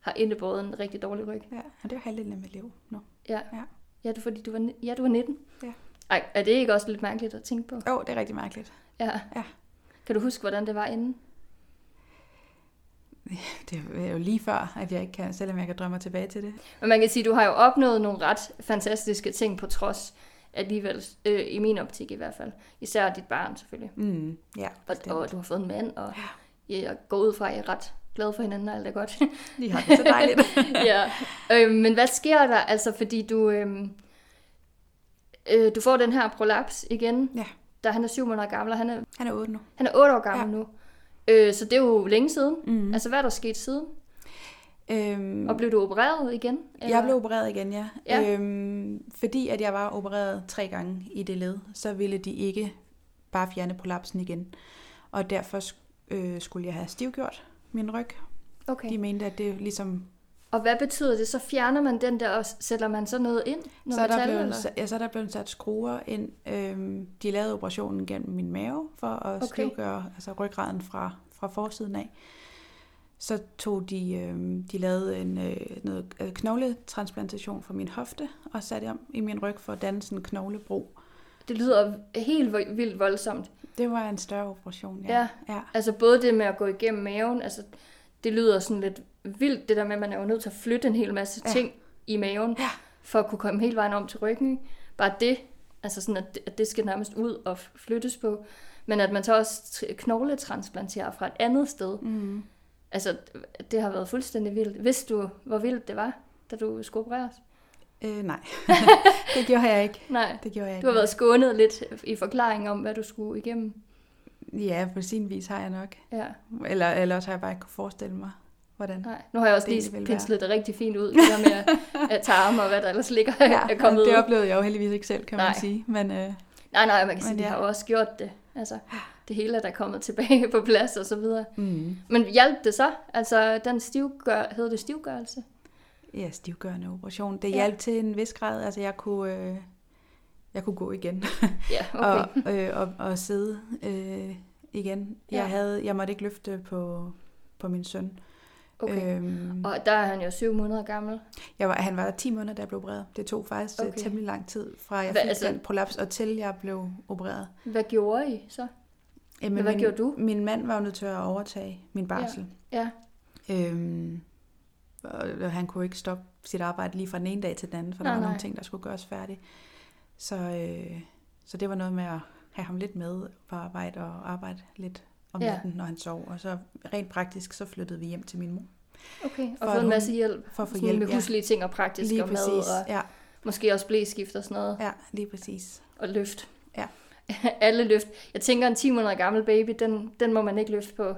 har indebåret en rigtig dårlig ryg. ja. og det var halvdelen af mit liv nu. Ja. Ja. Ja, det er fordi, du var, ja, du var 19. Ja. Ej, er det ikke også lidt mærkeligt at tænke på? Jo, oh, det er rigtig mærkeligt. Ja. Ja. Kan du huske, hvordan det var inden? Det er jo lige før, at jeg ikke kan, selvom jeg kan drømme tilbage til det. Men man kan sige, du har jo opnået nogle ret fantastiske ting på trods alligevel, øh, i min optik i hvert fald. Især dit barn selvfølgelig. Mm, ja, Og, bestemt. og du har fået en mand, og jeg går ud fra, at I er ret glade for hinanden, og alt er godt. Vi har det så dejligt. ja. Øh, men hvad sker der, altså fordi du, øh, øh, du får den her prolaps igen, Ja. da han er syv måneder gammel, og han er, Han er 8 nu. han er otte år gammel ja. nu. Øh, så det er jo længe siden. Mm. Altså hvad er der sket siden? Øhm, Og blev du opereret igen? Jeg blev opereret igen, ja. Ja. Øhm, fordi at jeg var opereret tre gange i det led, så ville de ikke bare fjerne prolapsen igen. Og derfor øh, skulle jeg have stivgjort min ryg. Okay. De mente, at det ligesom... Og hvad betyder det? Så fjerner man den der, og sætter man så noget ind? Noget Så er, der metal, blevet, eller? ja, så er der blevet sat skruer ind. Øhm, de lavede operationen gennem min mave for at Okay. stivgøre altså ryggraden fra, fra forsiden af. Så tog de, øhm, de lavede en øh, noget øh, knogletransplantation for min hofte og satte om i min ryg for at danne sådan en knoglebro. Det lyder helt vildt voldsomt. Det var en større operation, Ja. ja. ja. Altså både det med at gå igennem maven, altså det lyder sådan lidt vildt, det der med, at man er jo nødt til at flytte en hel masse Ja. ting i maven, Ja. for at kunne komme hele vejen om til ryggen. Bare det, altså sådan, at det, at det skal nærmest ud og flyttes på. Men at man så også knogletransplanterer fra et andet sted. Mm. Altså, det har været fuldstændig vildt. Vidste du, hvor vildt det var, da du skulle opereres? Øh, nej, det gjorde jeg ikke. Nej, Det gjorde jeg ikke. du har været skånet lidt i forklaring om, hvad du skulle igennem. Ja, på sin vis har jeg nok. Ja, Eller, eller også har jeg bare ikke kunne forestille mig, hvordan. nej. Nu har jeg også lige penslet det rigtig fint ud, det der med at, at tarme og hvad der ellers ligger er kommet det oplevede jeg jo heldigvis ikke selv, kan Nej. man sige. Men øh, Nej, nej, man kan sige, de ja. har jo også gjort det. Altså, det hele er der kommet tilbage på plads og så videre. mm. Men hjalp det så? Altså, den stivgør, hed det stivgørelse? ja, stivgørende operation. Det Ja. hjalp til en vis grad. Altså, jeg kunne, øh, jeg kunne gå igen. Ja, okay. og, øh, og, og sidde øh, igen. Ja. Jeg, havde, jeg måtte ikke løfte på, på min søn. Okay. Øhm, Og der er han jo syv måneder gammel. jeg var, han var 10 måneder, da jeg blev opereret. Det tog faktisk Okay. okay. temmelig lang tid, fra jeg Hvad, fik altså- den prolaps, og til jeg blev opereret. Hvad gjorde I så? Jamen, hvad min, gjorde du? Min mand var jo nødt til at overtage min barsel. Ja, Øhm, og han kunne ikke stoppe sit arbejde lige fra den ene dag til den anden, for Nej, der var nej. nogle ting, der skulle gøres færdigt. Så, øh, så det var noget med at have ham lidt med på arbejde og arbejde lidt om Ja. natten, når han sov. Og så rent praktisk, så flyttede vi hjem til min mor. okay. Og fået en hun- masse hjælp. For at få hjælp, med ja. huslige ting og praktisk Lige og mad præcis. og Ja, måske også blæskift og sådan noget. ja, lige præcis. Og løft. Ja. Alle løft. Jeg tænker, en 10 måneder gammel baby, den, den må man ikke løfte på,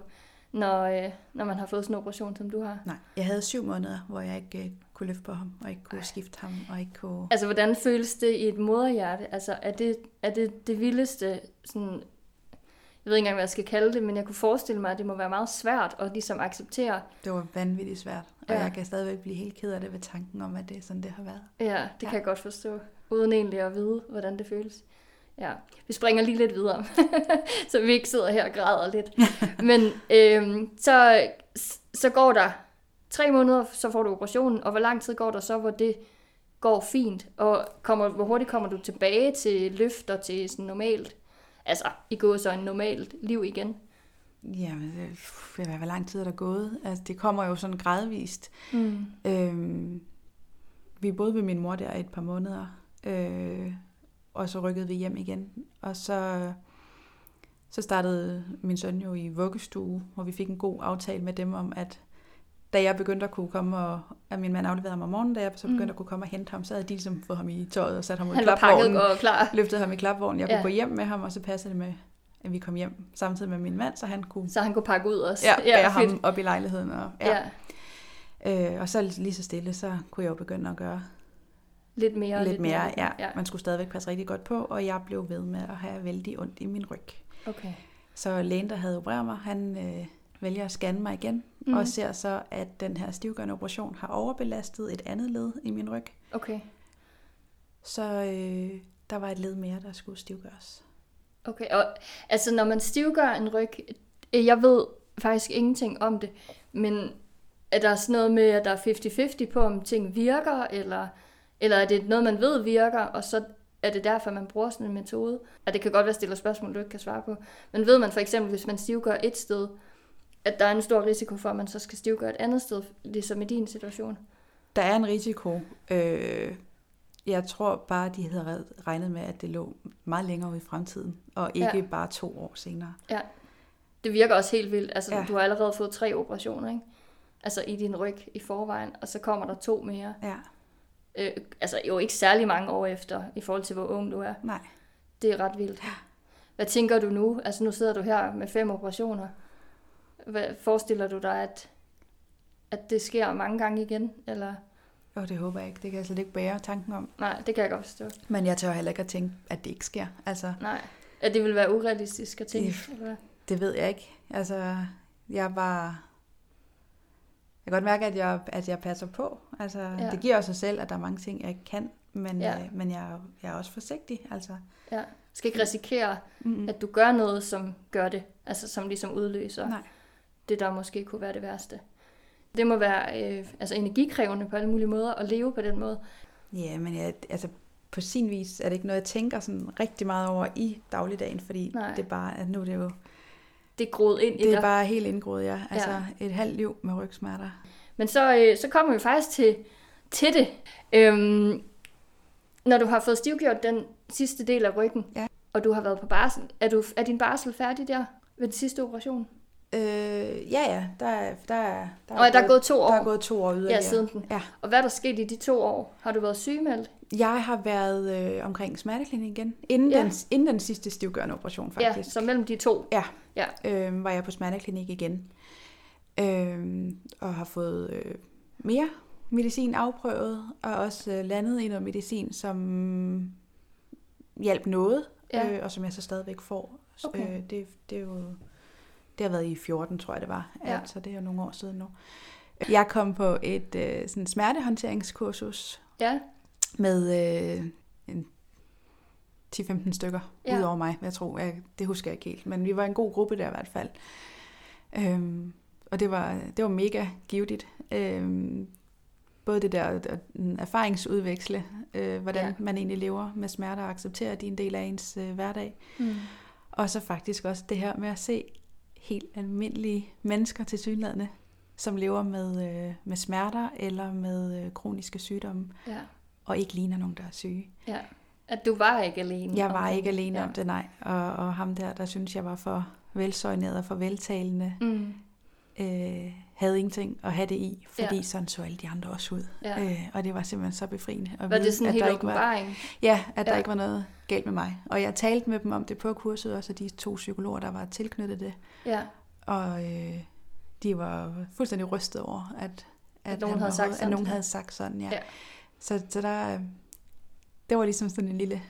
når, øh, når man har fået sådan en operation, som du har. Nej, jeg havde syv måneder, hvor jeg ikke øh, kunne løfte på ham, og ikke kunne skifte ham, og ikke kunne... Altså, hvordan føles det i et moderhjerte? Altså, er det er det, det vildeste, sådan, jeg ved ikke engang, hvad jeg skal kalde det, men jeg kunne forestille mig, at det må være meget svært at ligesom acceptere. Det var vanvittigt svært, og Ja. jeg kan stadigvæk blive helt ked af det ved tanken om, at det er sådan, det har været. Ja, det ja. Kan jeg godt forstå, uden egentlig at vide, hvordan det føles. Ja, vi springer lige lidt videre, så vi ikke sidder her og græder lidt. Men øhm, så, så går der tre måneder, så får du operationen, og hvor lang tid går der så, hvor det går fint? Og kommer, hvor hurtigt kommer du tilbage til løfter til sådan normalt, altså i går så en normalt liv igen? Jamen, det, hvad, hvor lang tid er der gået? Altså, det kommer jo sådan gradvist. Mm. Øhm, vi boede ved min mor der et par måneder, øh, og så rykkede vi hjem igen. Og så, så startede min søn jo i vuggestue, hvor vi fik en god aftale med dem om, at da jeg begyndte at kunne komme, og at min mand afleverede ham om morgenen, da jeg så begyndte Mm. at kunne komme og hente ham, så havde de ligesom fået ham i tøjet og sat ham i klapvognen, og klar. løftede ham i klapvognen. Jeg kunne Ja. gå hjem med ham, og så passede det med, at vi kom hjem samtidig med min mand, så han kunne Så han kunne pakke ud også. ja, bære fedt. ham op i lejligheden. Og, Ja. ja. Øh, og så lige så stille, så kunne jeg jo begynde at gøre Lidt mere. og lidt mere. Ja, ja. man skulle stadigvæk passe rigtig godt på, og jeg blev ved med at have vældig ondt i min ryg. Okay. Så lægen, der havde opereret mig, han øh, vælger at scanne mig igen, Mm. og ser så, at den her stivgørende operation har overbelastet et andet led i min ryg. Okay. Så øh, der var et led mere, der skulle stivgøres. Okay, og altså når man stivgør en ryg, øh, jeg ved faktisk ingenting om det, men er der sådan noget med, at der er 50-50 på, om ting virker, eller, eller er det noget, man ved virker, og så er det derfor, man bruger sådan en metode? Og det kan godt være, at stiller spørgsmål, du ikke kan svare på. Men ved man for eksempel, hvis man stivgør et sted, at der er en stor risiko for, at man så skal stivgøre et andet sted, ligesom i din situation? Der er en risiko. Øh, jeg tror bare, de havde regnet med, at det lå meget længere ude i fremtiden, og ikke Ja. ja. bare to år senere. Det virker også helt vildt. Altså, ja. Ja. du har allerede fået tre operationer, ikke? Altså i din ryg i forvejen, og så kommer der to mere. Ja, Øh, altså jo ikke særlig mange år efter, i forhold til hvor ung du er. nej. Det er ret vildt. Hvad tænker du nu? Altså nu sidder du her med fem operationer. Hvad forestiller du dig, at, at det sker mange gange igen? Eller? Og det håber jeg ikke. Det kan jeg slet ikke bære tanken om. Nej, det kan jeg godt forstå. Men jeg tør heller ikke at tænke, at det ikke sker. Altså, Nej. At det vil være urealistisk at tænke? Det- Eller det ved jeg ikke. Altså, jeg var... Jeg kan godt mærke, at jeg, at jeg passer på. Altså, Ja. det giver også sig selv, at der er mange ting, jeg ikke kan. Men, Ja. øh, men jeg, jeg er også forsigtig. Altså, Ja. Du skal ikke risikere, mm, at du gør noget, som gør det. Altså som ligesom udløser Nej. Det, der måske kunne være det værste. Det må være øh, altså energikrævende på alle mulige måder at leve på den måde. Ja, men jeg, altså, på sin vis er det ikke noget, jeg tænker sådan rigtig meget over i dagligdagen, fordi Nej. Det bare, at nu er det jo, Det er groet ind i det dig. er bare helt indgroet, ja. Altså ja. et halvt liv med rygsmerter. Men så, øh, så kommer vi faktisk til, til det. Øhm, når du har fået stivgjort den sidste del af ryggen, Ja. og du har været på barsel, er, du, er din barsel færdig der ved den sidste operation? Øh, ja, ja, der er, der er, der Og der er gået to år der er gået to år yderligere. ja, siden den. Ja. Og hvad er der sket i de to år? Har du været sygemeldt? Jeg har været øh, omkring smerteklinik igen, inden, Ja. ja. den, inden den sidste stivgørende operation Ja, faktisk. så mellem de to. Ja. Ja. Øh, var jeg på smerteklinik igen. Øh, og har fået øh, mere medicin afprøvet, og også øh, landet i noget medicin, som hjalp noget, Ja. øh, og som jeg så stadigvæk får. Okay. Øh, det, det er jo... Det har været i 14, tror jeg det var. Ja. Ja. Så det er jo nogle år siden nu. Jeg kom på et øh, sådan smertehåndteringskursus Ja, med øh, en 10-15 stykker Ja. ud over mig, jeg tror. Jeg, det husker jeg ikke helt. Men vi var en god gruppe der i hvert fald. Øhm, og det var, det var mega givetigt. Øhm, både det der at, erfaringsudveksle, øh, hvordan ja. man egentlig lever med smerter og accepterer, at de er en del af ens øh, hverdag. mm. Og så faktisk også det her med at se helt almindelige mennesker til synlædende, som lever med, øh, med smerter eller med øh, kroniske sygdomme, ja, og ikke ligner nogen, der er syge. ja. At du var ikke alene. Jeg var ikke alene ja. om det, nej. Og, og ham der, der synes jeg var for velsøjneret og for veltalende, Mm. Øh, havde ingenting at have det i, fordi Ja. sådan så alle de andre også ud. Ja. Øh, og det var simpelthen så befriende. At Var vide, det sådan en at helt der ikke var? Ja, at der Ja. ikke var noget galt med mig. Og jeg talte med dem om det på kurset, også de to psykologer, der var tilknyttet det. Ja. Og øh, de var fuldstændig rystet over, at, At nogen han havde sagt sådan At nogen havde sagt sådan, ja. Ja. Så, så der, øh, det var ligesom sådan en lille,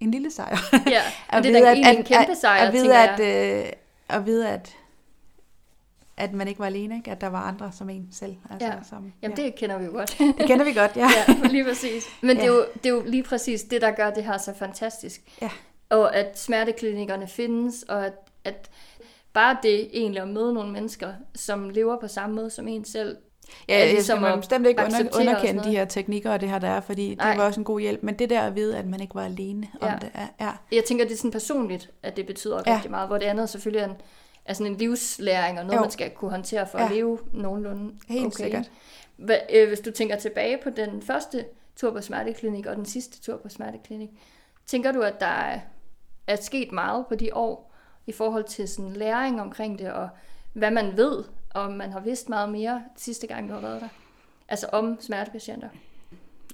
en lille sejr. Ja, At det er da egentlig en kæmpe sejr, at, vide, tænker at, øh, at vide, at, at man ikke var alene, ikke? at der var andre som en selv. Altså, Ja. som, Jamen, ja. det kender vi jo godt. det kender vi godt, ja. ja, lige præcis. Men det, er Ja. jo, det er jo lige præcis det, der gør det her så fantastisk. Ja. Og at smerteklinikkerne findes, og at, at bare det egentlig at møde nogle mennesker, som lever på samme måde som en selv. Ja, jeg ligesom skal man at bestemt ikke under, underkende de her teknikker og det her, der er, fordi Nej. det var også en god hjælp. Men det der at vide, at man ikke var alene Ja. om det, er, ja, Jeg tænker, det er sådan personligt, at det betyder Ja. rigtig meget, hvor det andet selvfølgelig er, en, er sådan en livslæring, og noget, Jo. man skal kunne håndtere for at Ja. leve nogenlunde helt okay. sikkert. Hva, øh, hvis du tænker tilbage på den første tur på smerteklinik og den sidste tur på smerteklinik, tænker du, at der er, er sket meget på de år i forhold til sådan læring omkring det, og hvad man ved, og man har vidst meget mere sidste gang, du har været der? Altså om smertepatienter.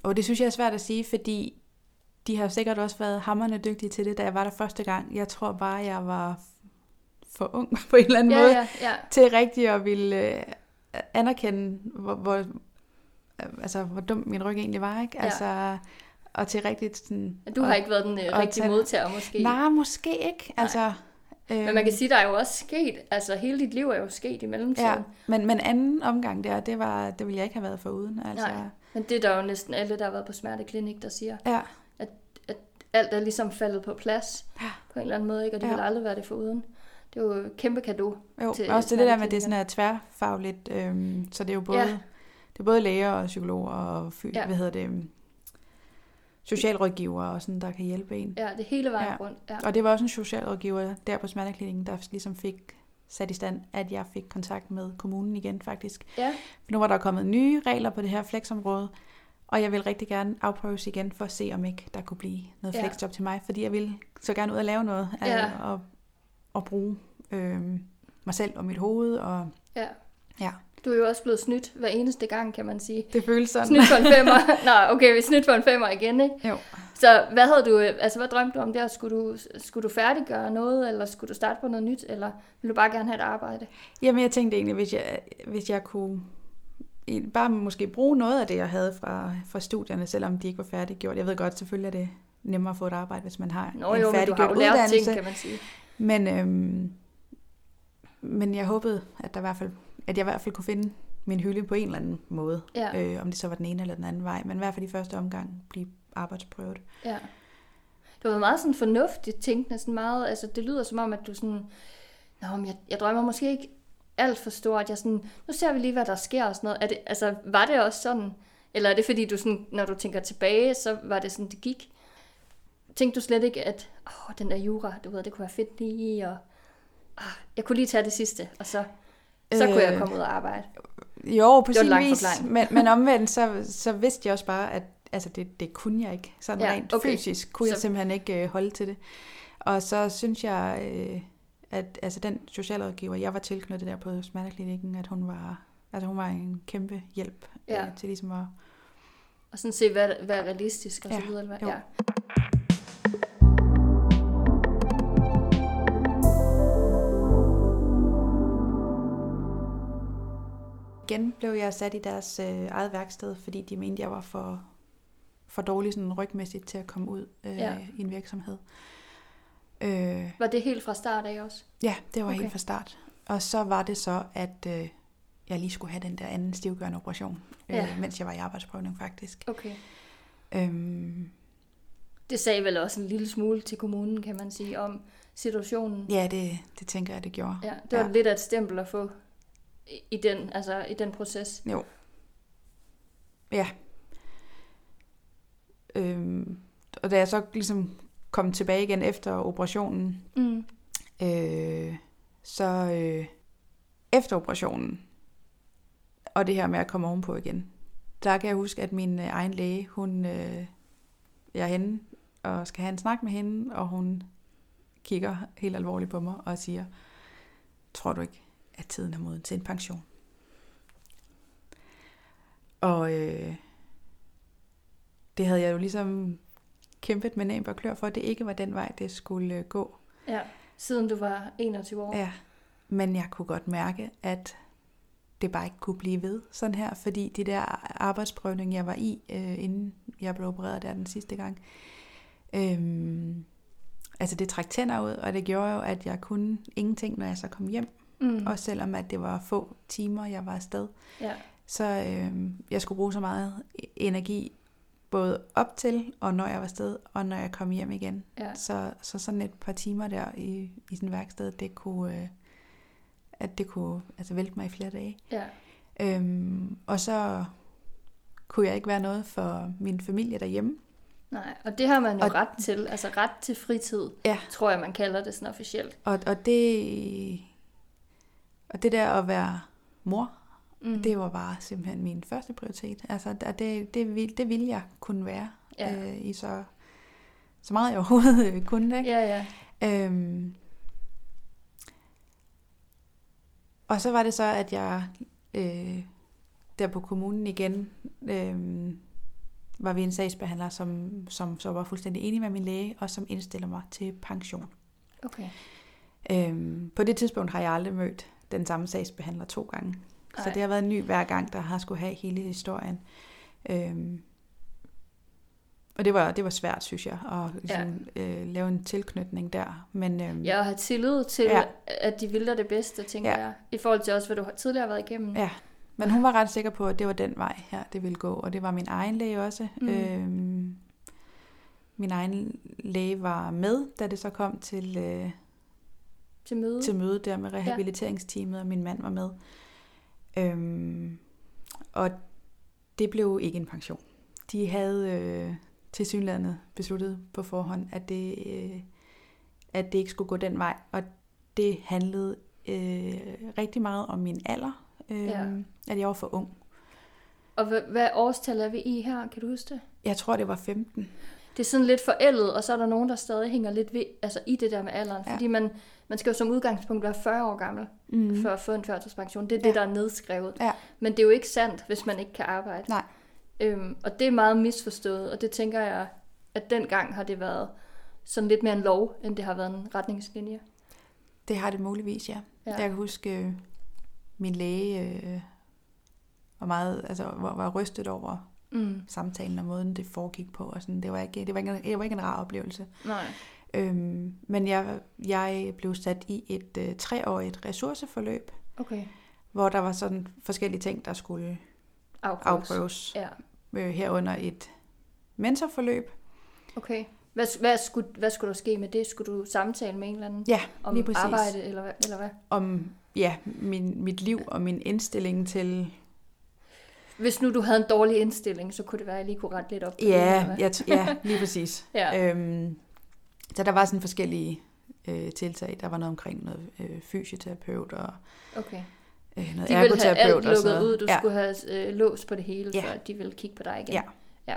Og det synes jeg er svært at sige, fordi de har sikkert også været hammerne dygtige til det, da jeg var der første gang. Jeg tror bare, jeg var for ung på en eller anden Ja, måde, ja, ja. til rigtig at ville øh, anerkende, hvor, hvor, øh, altså, hvor dum min ryg egentlig var. Ikke? Ja. Altså, og til rigtigt sådan... Du har og- ikke været den øh, rigtige tage- modtager måske. Nej, måske ikke. Altså, Men man kan sige, der er jo også sket, altså hele dit liv er jo sket i mellemtiden. Ja, men, men anden omgang der, det, var, det ville jeg ikke have været for uden. Altså, Nej. Men det er der jo næsten alle, der har været på smerteklinik, der siger, Ja, at alt er ligesom faldet på plads Ja. på en eller anden måde, ikke? og det Ja. vil aldrig være det for uden. Det er jo et kæmpe gave. jo, til også det, det der med, at det er sådan her tværfagligt, øhm, så det er jo både, Ja. det er både læger og psykologer og fy, Ja. hvad hedder det, øhm, socialrådgivere og sådan, der kan hjælpe en. Ja, det hele vejen Ja. rundt. Ja. Og det var også en socialrådgiver der på smerteklinikken, der ligesom fik sat i stand, at jeg fik kontakt med kommunen igen faktisk. ja, For nu var der kommet nye regler på det her flexområde, og jeg vil rigtig gerne afprøves igen for at se, om ikke der kunne blive noget Ja. flexjob til mig, fordi jeg ville så gerne ud og lave noget, Ja. øh, og, og bruge øh, mig selv og mit hoved, og ja. ja, Du er jo også blevet snydt hver eneste gang, kan man sige. det føles sådan. Snydt for en femmer. Nå, okay, vi snydt for en femmer igen, ikke? Jo. Så hvad havde du, øh, altså hvad drømte du om der? Skulle du, skulle du færdiggøre noget, eller skulle du starte på noget nyt, eller ville du bare gerne have et arbejde? Jamen, jeg tænkte egentlig, hvis jeg, hvis jeg kunne bare måske bruge noget af det, jeg havde fra, fra studierne, selvom de ikke var færdiggjort. Jeg ved godt, selvfølgelig er det nemmere at få et arbejde, hvis man har Nå en jo, men du har færdiggjort jo lært uddannelse. ting, kan man sige. Men, øhm, men jeg håbede, at, der i hvert fald, at jeg i hvert fald kunne finde min hylde på en eller anden måde. Ja. Øh, om det så var den ene eller den anden vej. Men i hvert fald i første omgang blive arbejdsprøvet. Ja. Det var meget sådan fornuftigt tænkende, sådan meget, altså det lyder som om, at du sådan, Nå, men jeg, jeg drømmer måske ikke alt for stort, jeg sådan, nu ser vi lige, hvad der sker og sådan noget. Er det, altså, var det også sådan, eller er det fordi, du sådan, når du tænker tilbage, så var det sådan, det gik? Tænkte du slet ikke, at åh, den der jura, du ved, det kunne være fedt lige, og ah, jeg kunne lige tage det sidste, og så, så øh, kunne jeg Øh, komme ud og arbejde. Jo, på sin vis. Men, men omvendt, så, så vidste jeg også bare, at altså det, det kunne jeg ikke. Sådan Ja, ja, rent okay. fysisk kunne så... jeg Så- simpelthen ikke øh, holde til det. Og så synes jeg, øh, at altså den socialrådgiver, jeg var tilknyttet der på smerteklinikken, at hun var, altså hun var en kæmpe hjælp Ja. øh, til ligesom at... Og sådan se, hvad, hvad er realistisk og så Ja, videre. eller Hvad? jo. Igen blev jeg sat i deres øh, eget værksted, fordi de mente, jeg var for, for dårlig sådan rygmæssigt til at komme ud øh, Ja. i en virksomhed. Øh, Var det helt fra start af også? Ja, det var Okay. okay. helt fra start. Og så var det så, at øh, jeg lige skulle have den der anden stivgørende operation, øh, Ja. mens jeg var i arbejdsprøvning faktisk. Okay. Øhm, Det sagde vel også en lille smule til kommunen, kan man sige, om situationen. ja, det, det tænker jeg, det gjorde. Ja, det var Ja. lidt af et stempel at få i- den, altså i den proces. Jo. Ja. Øhm, og da jeg så ligesom kom tilbage igen efter operationen, Mm. øh, så øh, efter operationen, og det her med at komme ovenpå igen, der kan jeg huske, at min øh, egen læge, hun, øh, jeg er henne og skal have en snak med hende, og hun kigger helt alvorligt på mig og siger, tror du ikke, at tiden er moden til en pension? Og øh, det havde jeg jo ligesom kæmpet med næb og klør for, at det ikke var den vej, det skulle øh, gå. Ja, siden du var 21 år. Ja, men jeg kunne godt mærke, at det bare ikke kunne blive ved sådan her, fordi de der arbejdsprøvning, jeg var i, øh, inden jeg blev opereret der den sidste gang, øh, altså det trak tænder ud, og det gjorde jo, at jeg kunne ingenting, når jeg så kom hjem, Mm. også selvom at det var få timer, jeg var afsted. ja. Så øh, jeg skulle bruge så meget energi, både op til, og når jeg var afsted, og når jeg kom hjem igen. Ja. Så, så sådan et par timer der i, i sådan værksted, det kunne, øh, at det kunne altså vælte mig i flere dage. ja. Øhm, og så kunne jeg ikke være noget for min familie derhjemme. Nej, og det har man jo Og- ret til. Altså ret til fritid, Ja. tror jeg, man kalder det sådan officielt. Og, og, det, og det der at være mor, Mm. det var bare simpelthen min første prioritet. Altså det, det, vil, det ville jeg kunne være Ja. øh, i så, så meget jeg overhovedet øh, kunne. Ikke? Ja, ja. Øhm, og så var det så, at jeg øh, der på kommunen igen øh, var vi en sagsbehandler, som, som så var fuldstændig enig med min læge, og som indstiller mig til pension. Okay. Øhm, på det tidspunkt har jeg aldrig mødt den samme sagsbehandler to gange. Ej. Så det har været en ny hver gang, der har skulle have hele historien. Øhm, og det var, det var svært, synes jeg, at ligesom, ja. øh, lave en tilknytning der. Men, øh, Ja, og have tillid til, Ja. at de vil dig det bedste, tænker Ja. jeg. I forhold til også, hvad du tidligere har været igennem. Ja, men hun var ret sikker på, at det var den vej her, det ville gå. Og det var min egen læge også. Mm. Øhm, min egen læge var med, da det så kom til, øh, Til møde. til møde der med rehabiliteringsteamet, og min mand var med. Øhm, og det blev ikke en pension. De havde øh, til synlandet besluttet på forhånd, at det, øh, at det ikke skulle gå den vej. Og det handlede øh, rigtig meget om min alder. Øh, Ja. At jeg var for ung. Og hvad, hvad årstal er vi i her? Kan du huske det? Jeg tror, det var 15. Det er sådan lidt forældet, og så er der nogen, der stadig hænger lidt ved, altså i det der med alderen. Ja. Fordi man, man skal jo som udgangspunkt være 40 år gammel, Mm. for at få en førtidspension. Det er Ja. det, der er nedskrevet. Ja. Men det er jo ikke sandt, hvis man ikke kan arbejde. Nej. Øhm, og det er meget misforstået, og det tænker jeg, at dengang har det været sådan lidt mere en lov, end det har været en retningslinje. Det har det muligvis, ja. ja. Ja. Jeg kan huske, øh, min læge øh, var meget, altså var, var rystet over Mm. samtalen og måden, det foregik på. Og sådan. Det, var ikke, det, var ikke, en- det var ikke en rar oplevelse. Nej. Øhm, men jeg, jeg blev sat i et øh, treårigt ressourceforløb, Okay. hvor der var sådan forskellige ting, der skulle Afprøves. afprøves. Ja. Øh, herunder et mentorforløb. Okay. Hvad, hvad, skulle, hvad skulle der ske med det? Skulle du samtale med en eller anden Ja, om lige præcis. arbejde, eller? Eller hvad? Om ja, min, mit liv og min indstilling til Hvis nu du havde en dårlig indstilling, så kunne det være, at jeg lige kunne rette lidt op. på det, Ja, ja lige præcis. Ja. øhm, så der var sådan forskellige øh, tiltag. Der var noget omkring noget øh, fysioterapeut og Okay. øh, noget De ville have ergoterapeut. alt lukket ud. Du ja. skulle have øh, lås på det hele, Ja. ja. før de ville kigge på dig igen. Ja. ja.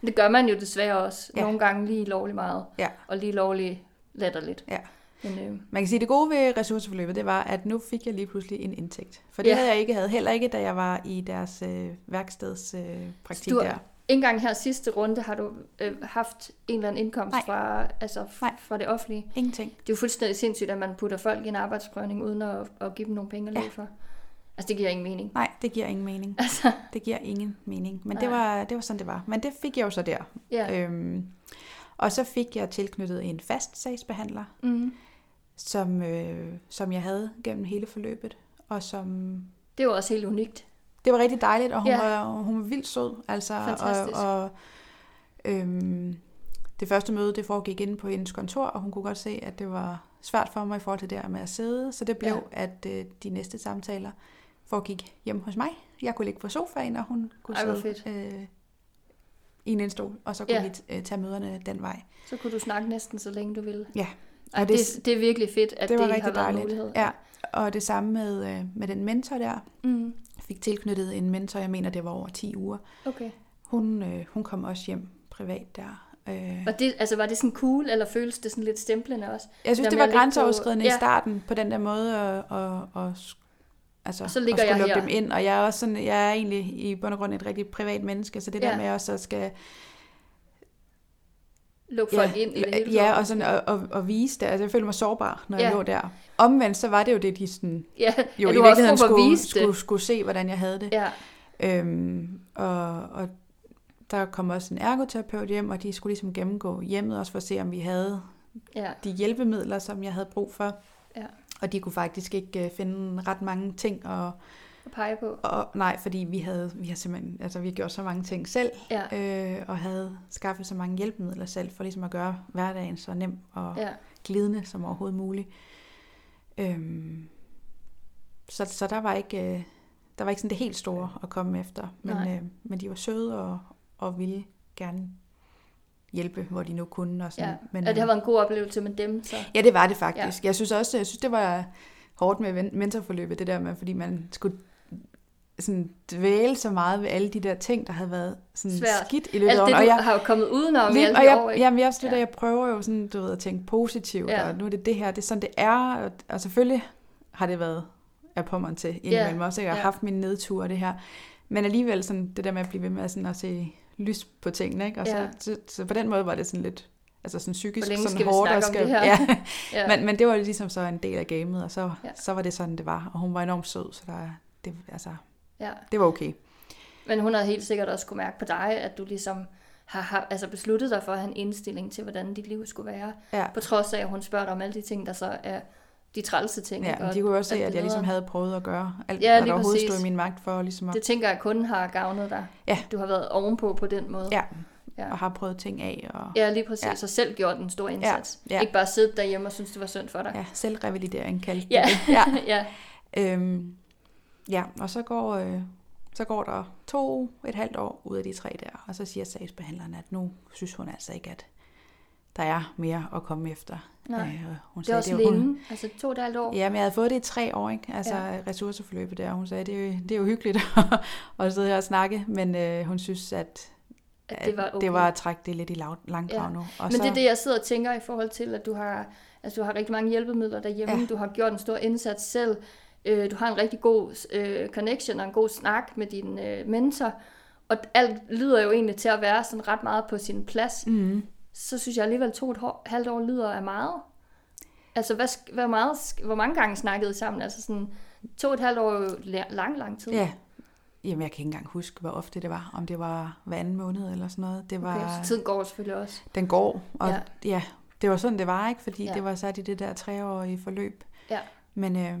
Men det gør man jo desværre også. Ja. Ja. Nogle gange lige lovlig meget. Ja. Og lige lovlig latterligt. Ja. Men, øh, Man kan sige, at det gode ved ressourceforløbet, det var, at nu fik jeg lige pludselig en indtægt. For det Ja. havde jeg ikke havde heller ikke, da jeg var i deres øh, værkstedspraktik øh, praktik Du har- der. ikke engang her sidste runde har du øh, haft en eller anden indkomst Nej. fra, altså, f- Nej. fra det offentlige. Ingenting. Det er jo fuldstændig sindssygt, at man putter folk i en arbejdsprøvning, uden at, at give dem nogle penge at Ja. leve for. Altså, det giver ingen mening. Nej, det giver ingen mening. Altså, Det giver ingen mening. Men det var, det var sådan, det var. Men det fik jeg jo så der. ja. Øhm, og så fik jeg tilknyttet en fast sagsbehandler, Mm. Som, øh, som jeg havde gennem hele forløbet, og som Det jo også helt unikt. det var rigtig dejligt, og hun, Ja. var, hun var vildt sød. Altså, Fantastisk. Og, og øhm, det første møde, det foregik inde på hendes kontor, og hun kunne godt se, at det var svært for mig i forhold til det her med at sidde, så det blev, Ja. at øh, de næste samtaler foregik hjemme hos mig. Jeg kunne ligge på sofaen, og hun kunne Ej, sidde øh, i en indstol, og så kunne Ja. vi øh, tage møderne den vej. Så kunne du snakke næsten så længe du ville. Ja. Og det, det- det, det er virkelig fedt, at det det, var har rigtig været en dejligt. mulighed. Ja, og det samme med, øh, med den mentor der. Mm. Jeg fik tilknyttet en mentor, jeg mener, det var over 10 uger. Okay. Hun, øh, hun kom også hjem privat der. Øh, Var det, altså, var det sådan cool, eller føles det sådan lidt stemplende også? jeg synes, der det var at ligge på- grænseoverskridende i Ja. starten på den der måde at, at, at, altså, Og så at ligger skulle jeg lukke her. dem ind. Og jeg er også sådan, jeg er egentlig i bund og grund et rigtig privat menneske, så det der Ja. med også at skal Lukke folk ind i det hele ja, og sådan at, at, at vise det. Altså, jeg følte mig sårbar, når ja. jeg Ja. lå der. Omvendt, så var det jo det, de sådan, Ja, jo ja, i virkeligheden skulle, vise det. skulle, skulle se, hvordan jeg havde det. Ja, Øhm, og, og der kom også en ergoterapeut hjem, og de skulle ligesom gennemgå hjemmet også for at se, om vi havde ja, de hjælpemidler, som jeg havde brug for. Ja. Og de kunne faktisk ikke øh, finde ret mange ting, og, at pege på. og nej, fordi vi havde, vi har simpelthen, altså vi gjorde så mange ting selv, Ja, øh, og havde skaffet så mange hjælpemidler selv, for ligesom at gøre hverdagen så nem og ja, glidende som overhovedet muligt. Øhm, så, så der var ikke, øh, der var ikke sådan det helt store at komme efter, men, Nej. øh, men de var søde og, og ville gerne hjælpe, hvor de nu kunne. Og sådan. ja. Men, ja, det har øh, været en god oplevelse med dem, så... Ja, det var det faktisk. Ja. Jeg synes også, jeg synes, det var hårdt med mentorforløbet, det der med, fordi man skulle sådan dvæle så meget ved alle de der ting, der havde været sådan Svært. skidt i løbet af det, årene. du Og jeg, har jo kommet udenom i lige, alle og jeg, år, ikke? jamen, jeg, også det Ja. der, jeg prøver jo sådan, du ved, at tænke positivt, Ja. og nu er det det her, det er sådan, det er, og, og selvfølgelig har det været af pommeren til indimellem også, ikke? jeg har ja. haft mine nedture og det her, men alligevel sådan, det der med at blive ved med sådan, at se lys på tingene, ikke? Og Ja. så, så, så, på den måde var det sådan lidt, altså sådan psykisk Hvor sådan hårdt. og skal, det? Ja, Ja. men, men det var ligesom så en del af gamet, og så, Ja. ja. så var det sådan, det var. Og hun var enormt sød, så der, det, altså, ja. det var okay. Men hun havde helt sikkert også kunne mærke på dig, at du ligesom har, har altså besluttet dig for at have en indstilling til, hvordan dit liv skulle være. Ja. På trods af, at hun spørger dig om alle de ting, der så er de trælse ting. Ja, men de kunne også se, at jeg ligesom havde prøvet at gøre alt, Ja, hvad der overhovedet stod i min magt for ligesom at, Det tænker jeg kun har gavnet dig. Ja. Du har været ovenpå på den måde. ja, Ja. og har prøvet ting af. Og, Ja, lige præcis. Ja. Ja. Og selv gjort en stor indsats. ja. Ikke bare sidde derhjemme og synes, det var synd for dig. ja selvrevalidering kaldte Ja. det. Ja. ja. Øhm, ja, og så går, øh, så går der to, et halvt år ud af de tre der, og så siger sagsbehandleren, at nu synes hun altså ikke, at der er mere at komme efter. Nej. Øh, hun Det er også jo- længe. Hun, Altså to og et halvt år. ja, men jeg havde fået det i tre år, ikke? Altså Ja. ressourceforløbet der, hun sagde, det er jo, det er jo hyggeligt at sidde her og snakke, men øh, hun synes, at, At det var okay. det var at trække det lidt i langdrag Ja. nu. Og Men så, det er det, jeg sidder og tænker i forhold til, at du har, altså, du har rigtig mange hjælpemidler derhjemme. Ja. Du har gjort en stor indsats selv. Øh, du har en rigtig god øh, connection og en god snak med din øh, mentor. Og alt lyder jo egentlig til at være sådan ret meget på sin plads. mm, Så synes jeg alligevel, to et hår- halvt år lyder af meget. Altså, hvad, hvor, meget, hvor mange gange snakkede I sammen? Altså sådan, to et halvt år er jo la- lang, lang tid. ja, Jamen, jeg kan ikke engang huske, hvor ofte det var. Om det var hver anden måned eller sådan noget. Det var, Okay, så tiden går selvfølgelig også. den går, og Ja. ja. det var sådan, det var, ikke? Fordi ja. det var sat i det der treårige forløb. Ja. Men, øh,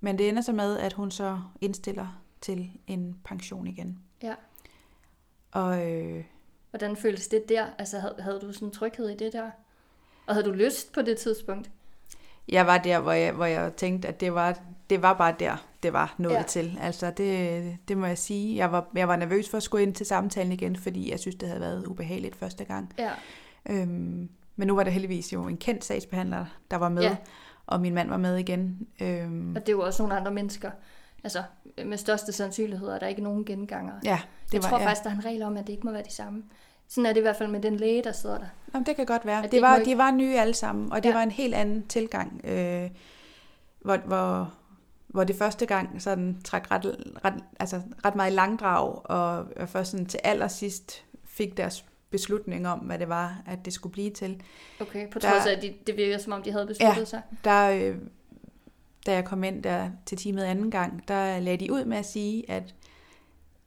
men det ender så med, at hun så indstiller til en pension igen. Ja. Og øh, Hvordan føltes det der? Altså, havde, havde du sådan en tryghed i det der? Og havde du lyst på det tidspunkt? jeg var der, hvor jeg, hvor jeg tænkte, at det var, det var bare der, det var nået Ja. til. Altså, det, det må jeg sige. Jeg var, jeg var nervøs for at skulle ind til samtalen igen, fordi jeg synes, det havde været ubehageligt første gang. Ja. Øhm, men nu var der heldigvis jo en kendt sagsbehandler, der var med, Ja. Og min mand var med igen. Øhm, Og det er jo også nogle andre mennesker. Altså, med største sandsynlighed er der ikke nogen genganger. ja, det jeg var, tror ja. faktisk, der er en regel om, at det ikke må være de samme. Sådan er det i hvert fald med den læge, der sidder der. Jamen, det kan godt være. Det Det, var, ikke- de var nye alle sammen, og det Ja. var en helt anden tilgang, øh, hvor, hvor, hvor det første gang sådan trak ret, ret, altså ret meget i langdrag, og, og først sådan til allersidst fik deres beslutning om, hvad det var, at det skulle blive til. Okay, på trods af, at de, det virker som om, de havde besluttet Ja. sig. Der, øh, da jeg kom ind der til teamet anden gang, der lagde de ud med at sige, at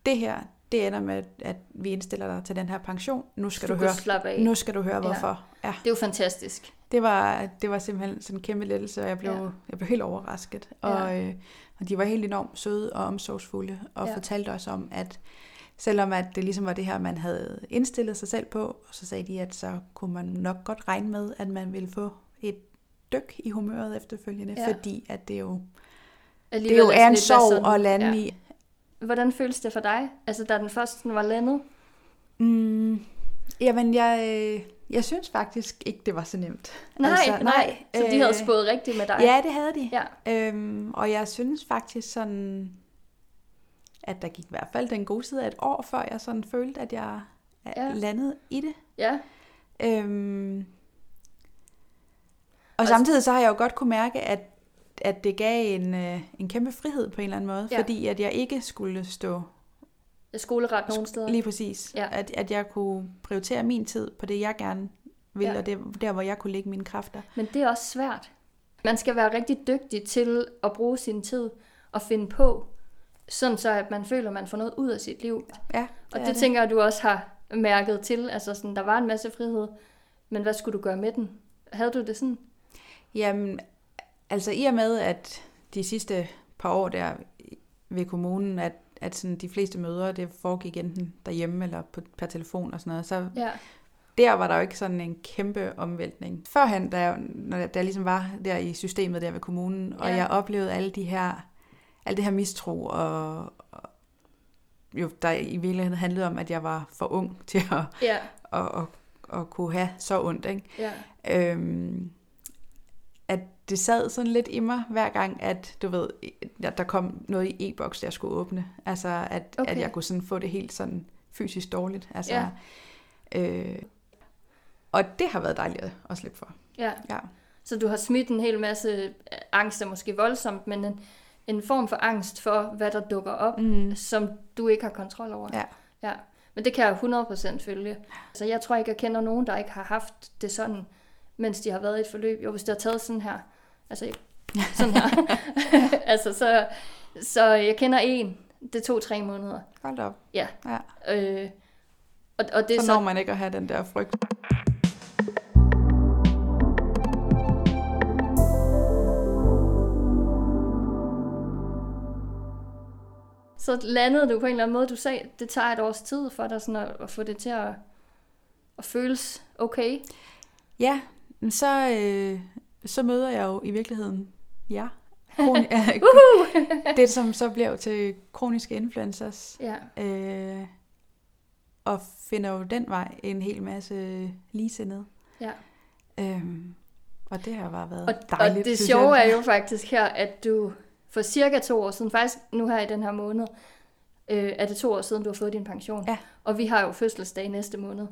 det her, det ender med, at vi indstiller dig til den her pension. Nu skal du du, høre, nu skal du høre, hvorfor. Ja. Det er jo fantastisk. Det var, det var simpelthen sådan en kæmpe lettelse, og jeg blev, Ja. ja. jeg blev helt overrasket. Og, øh, og de var helt enormt søde og omsorgsfulde, og Ja. ja. fortalte os om, at selvom at det ligesom var det her, man havde indstillet sig selv på, så sagde de, at så kunne man nok godt regne med, at man ville få et dyk i humøret efterfølgende, Ja. fordi at det jo, det Alligevel jo er en sorg at lande ja. i. Hvordan føles det for dig? Altså, da den første var landet? Mm, jamen, jeg, øh, jeg synes faktisk ikke, det var så nemt. Nej, altså, nej. Så de havde øh, spået rigtigt med dig? Ja, det havde de. Ja. Øhm, og jeg synes faktisk sådan, at der gik i hvert fald den gode side af et år, før jeg sådan følte, at jeg Ja. landede i det. Ja. Øhm, og samtidig så har jeg jo godt kunne mærke, at, at det gav en, øh, en kæmpe frihed på en eller anden måde, Ja. fordi at jeg ikke skulle stå Skoleret nogle steder. lige præcis. Ja. At, at jeg kunne prioritere min tid på det, jeg gerne ville, ja. og det, der, hvor jeg kunne lægge mine kræfter. Men det er også svært. Man skal være rigtig dygtig til at bruge sin tid og finde på, sådan så at man føler, at man får noget ud af sit liv. Ja, Og det, det tænker jeg, du også har mærket til. Altså sådan, der var en masse frihed, men hvad skulle du gøre med den? Havde du det sådan? Jamen, altså i og med, at de sidste par år der ved kommunen, at, at sådan de fleste møder, det foregik enten derhjemme eller på, per telefon og sådan noget, så Ja. der var der jo ikke sådan en kæmpe omvæltning. Førhen, da jeg, når jeg, da jeg ligesom var der i systemet der ved kommunen, og Ja. jeg oplevede alle de her, alle det her mistro, og, og jo, der i virkeligheden handlede om, at jeg var for ung til at, Ja. at, at, at kunne have så ondt, ikke? Ja. øhm, at det sad sådan lidt i mig hver gang, at du ved, at der kom noget i e-boks, jeg skulle åbne. Altså, at, Okay. at jeg kunne sådan få det helt sådan fysisk dårligt. Altså, Ja. øh, og det har været dejligt at- at slippe for. ja. Ja. Så du har smidt en hel masse angst, er måske voldsomt, men en, en form for angst for, hvad der dukker op, Mm. som du ikke har kontrol over. Ja. ja. Men det kan jeg 100% følge. Så jeg tror ikke, jeg kender nogen, der ikke har haft det sådan, mens de har været i et forløb. Jo, hvis det har taget sådan her. Altså, sådan her. altså, så, så jeg kender en. Det tog tre måneder. Hold op. Ja. Ja. Øh, Og, og det så så, når man ikke at have den der frygt. Så landede du på en eller anden måde. Du sagde, det tager et års tid for dig sådan at, at få det til at, at føles okay. Ja, så, øh, så møder jeg jo i virkeligheden jer. Kroni- det, som så bliver jo til kroniske influencers. Ja. Øh, og finder jo den vej en hel masse ligesindede. ja. Øhm, og det har bare været Og, dejligt. og det sjove er jo faktisk her, at du for cirka to år siden, faktisk nu her i den her måned, øh, er det to år siden, du har fået din pension. Ja. Og vi har jo fødselsdag næste måned.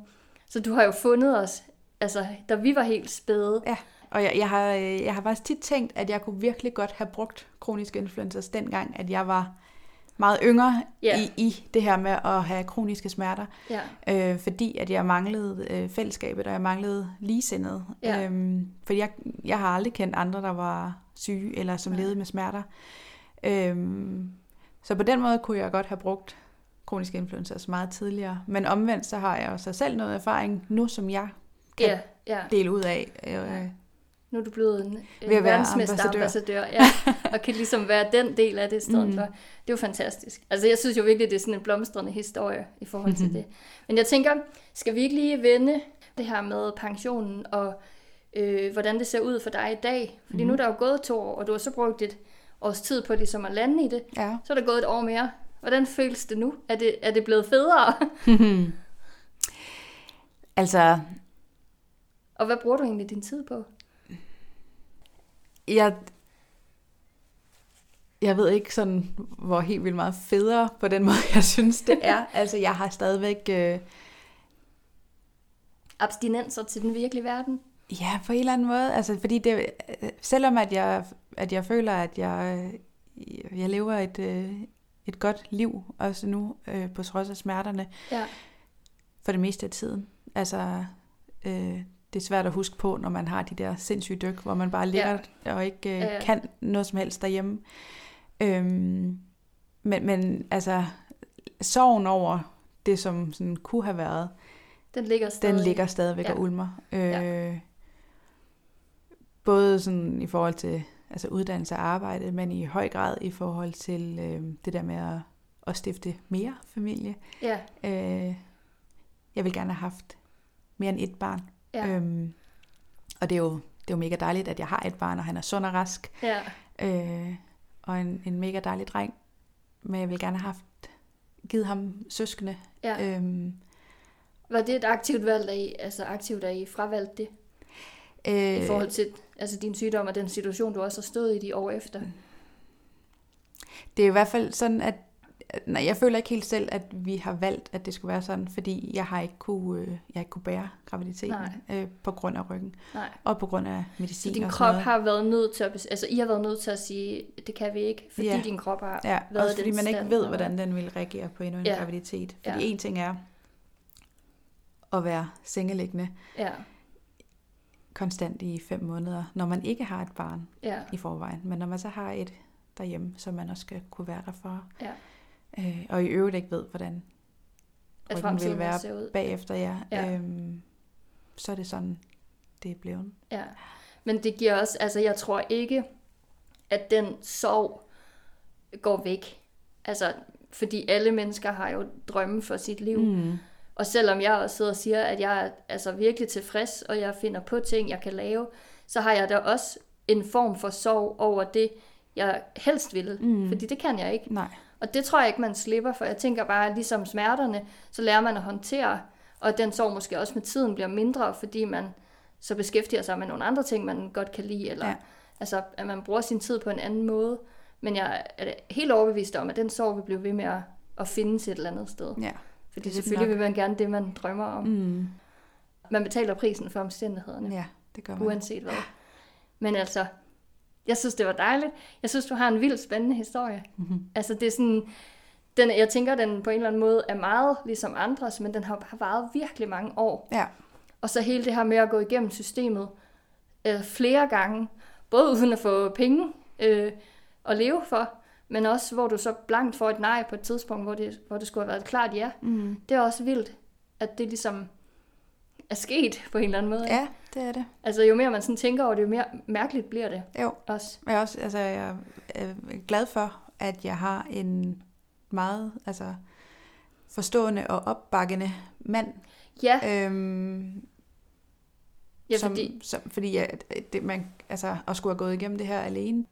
Så du har jo fundet os, altså da vi var helt spæde. Ja, og jeg, jeg, har, øh, jeg har faktisk tit tænkt, at jeg kunne virkelig godt have brugt kroniske influencers dengang, at jeg var meget yngre Ja. i, i det her med at have kroniske smerter. Ja. Øh, fordi at jeg manglede øh, fællesskabet, og jeg manglede ligesindet. Ja. Øhm, for jeg, jeg har aldrig kendt andre, der var syge, eller som Nej. levede med smerter. Øhm, så på den måde kunne jeg godt have brugt kroniske influencers meget tidligere. Men omvendt så har jeg jo så selv noget erfaring nu, som jeg kan Ja, ja. dele ud af. Øh. Nu er du blevet en, en verdensmesterambassadør, ja, og kan ligesom være den del af det i stedet Mm. for. Det er jo fantastisk. Altså jeg synes jo virkelig, det er sådan en blomstrende historie i forhold til Mhm. det. Men jeg tænker, skal vi ikke lige vende det her med pensionen og øh, hvordan det ser ud for dig i dag? Fordi Mhm. nu er der jo gået to år, og du har så brugt et års tid på ligesom at lande i det. ja. Så er der gået et år mere. Hvordan føles det nu? Er det, er det blevet federe? altså, og hvad bruger du egentlig din tid på? jeg, jeg ved ikke sådan, hvor helt vildt meget federe på den måde, jeg synes, det er. altså, jeg har stadigvæk... Øh, Abstinenser til den virkelige verden? Ja, på en eller anden måde. Altså, fordi det, selvom at jeg, at jeg føler, at jeg, jeg lever et, øh, et godt liv, også nu, øh, på trods af smerterne, Ja. for det meste af tiden. Altså, øh, det er svært at huske på, når man har de der sindssyge dyk, hvor man bare ligger ja. og ikke øh, Ja, ja. kan noget som helst derhjemme. Øhm, men, men altså, sorgen over det, som sådan kunne have været, Den ligger stadig. den ligger stadigvæk Ja. og ulmer. Øh, Ja. Både sådan i forhold til altså uddannelse og arbejde, men i høj grad i forhold til øh, det der med at, at stifte mere familie. Ja, Øh, jeg vil gerne have haft mere end et barn. ja, Øhm, og det er, jo, det er jo mega dejligt, at jeg har et barn, og han er sund og rask. ja. Øh, og en, en mega dejlig dreng. Men jeg vil gerne have haft givet ham søskende. ja. Øhm, Var det et aktivt valg, der I, altså aktivt, at I fravalgte det? øh, I forhold til altså din sygdom og den situation, du også har stået i de år efter? Det er i hvert fald sådan, at nej, jeg føler ikke helt selv, at vi har valgt, at det skulle være sådan, fordi jeg har ikke kunne, øh, jeg har ikke kunne bære graviditeten øh, på grund af ryggen Nej. og på grund af Så medicin din og krop noget. har været nødt til at, altså I har været nødt til at sige, det kan vi ikke, fordi Ja. din krop har Ja, været også fordi den man ikke stand, ved, hvordan den vil reagere på endnu en Ja. graviditet. Fordi Ja. en ting er at være sengeliggende Ja, konstant i fem måneder, når man ikke har et barn ja, i forvejen. Men når man så har et derhjemme, som man også skal kunne være der for. ja. Øh, og i øvrigt ikke ved, hvordan ryggen vil være ser ud. bagefter jer, Ja. øhm, så er det sådan, det er blevet. Ja, men det giver også, altså jeg tror ikke, at den sorg går væk. Altså, fordi alle mennesker har jo drømme for sit liv. Mm. Og selvom jeg også sidder og siger, at jeg er altså virkelig tilfreds, og jeg finder på ting, jeg kan lave, så har jeg da også en form for sorg over det, jeg helst ville. Mm. Fordi det kan jeg ikke. Nej. Og det tror jeg ikke, man slipper, for jeg tænker bare, at ligesom smerterne, så lærer man at håndtere, og den sorg måske også med tiden bliver mindre, fordi man så beskæftiger sig med nogle andre ting, man godt kan lide, eller Ja. altså, at man bruger sin tid på en anden måde. Men jeg er helt overbevist om, at den sorg vil blive ved med at, at finde til et eller andet sted. Ja. Fordi selvfølgelig nok. vil man gerne det, man drømmer om. Mm. Man betaler prisen for omstændighederne, Ja, det gør man. uanset hvad. Men altså, jeg synes, det var dejligt. Jeg synes, du har en vildt spændende historie. Mm-hmm. Altså det er sådan, den, jeg tænker, den på en eller anden måde er meget ligesom andres, men den har, har varet virkelig mange år. Ja. Og så hele det her med at gå igennem systemet øh, flere gange, både uden at få penge øh, at leve for, men også hvor du så blankt får et nej på et tidspunkt, hvor det, hvor det skulle have været et klart ja. Mm. Det er også vildt. at det ligesom er sket på en eller anden måde. Ja, det er det. Altså jo mere man sådan tænker over det, jo mere mærkeligt bliver det Jo, også. jeg er også altså, jeg er øh, glad for, at jeg har en meget altså, forstående og opbakkende mand. Ja, Øhm, ja som, fordi, som, fordi jeg, det, man, altså, at skulle have gået igennem det her alene.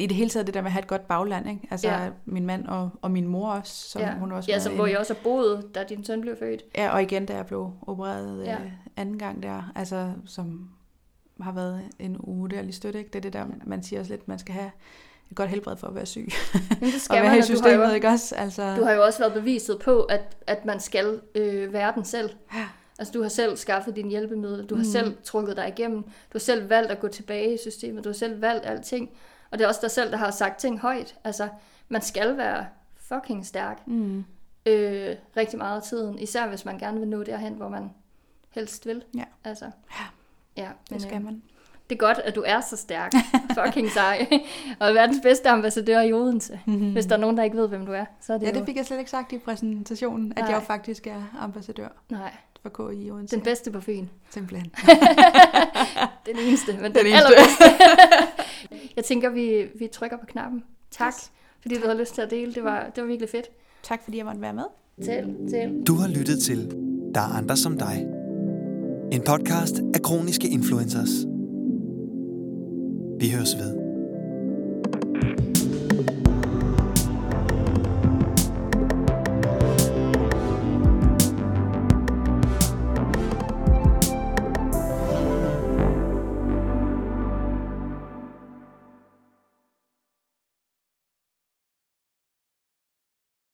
I det hele taget det der med at have et godt bagland, ikke? Altså Ja. min mand og, og min mor også, som ja, hun også ja som, hvor jeg også har boet, da din søn blev født. Ja, og igen, da jeg blev opereret Ja. ja. øh, anden gang der, altså som har været en uvurderlig støtte, ikke? Det er det der, man siger også lidt, man skal have et godt helbred for at være syg. Men det og skal være man, i og du har, systemet, jo, ikke også? Altså, du har jo også været beviset på, at, at man skal øh, være den selv. Ja. Altså du har selv skaffet dine hjælpemidler, du har Mhm. selv trukket dig igennem, du har selv valgt at gå tilbage i systemet, du har selv valgt alting. Og det er også dig selv, der har sagt ting højt. Altså, man skal være fucking stærk mm, øh, rigtig meget af tiden. Især hvis man gerne vil nå derhen, hvor man helst vil. Ja. Altså, Ja. ja det skal man. Det er godt, at du er så stærk. fucking sej. og verdens bedste ambassadør i Odense. Mm-hmm. Hvis der er nogen, der ikke ved, hvem du er, så er det Ja, jo... det fik jeg slet ikke sagt i præsentationen, at Nej. jeg faktisk er ambassadør Nej, for KI Odense. den bedste på Fyn. Simpelthen. Den eneste, men den, Den den eneste. allerbedste. jeg tænker, vi, vi trykker på knappen. Tak, Yes. fordi du havde lyst til at dele. Det var, det var virkelig fedt. Tak fordi jeg måtte være med. Til, til. Du har lyttet til Der er andre som dig. En podcast af kroniske influencers. Vi høres ved.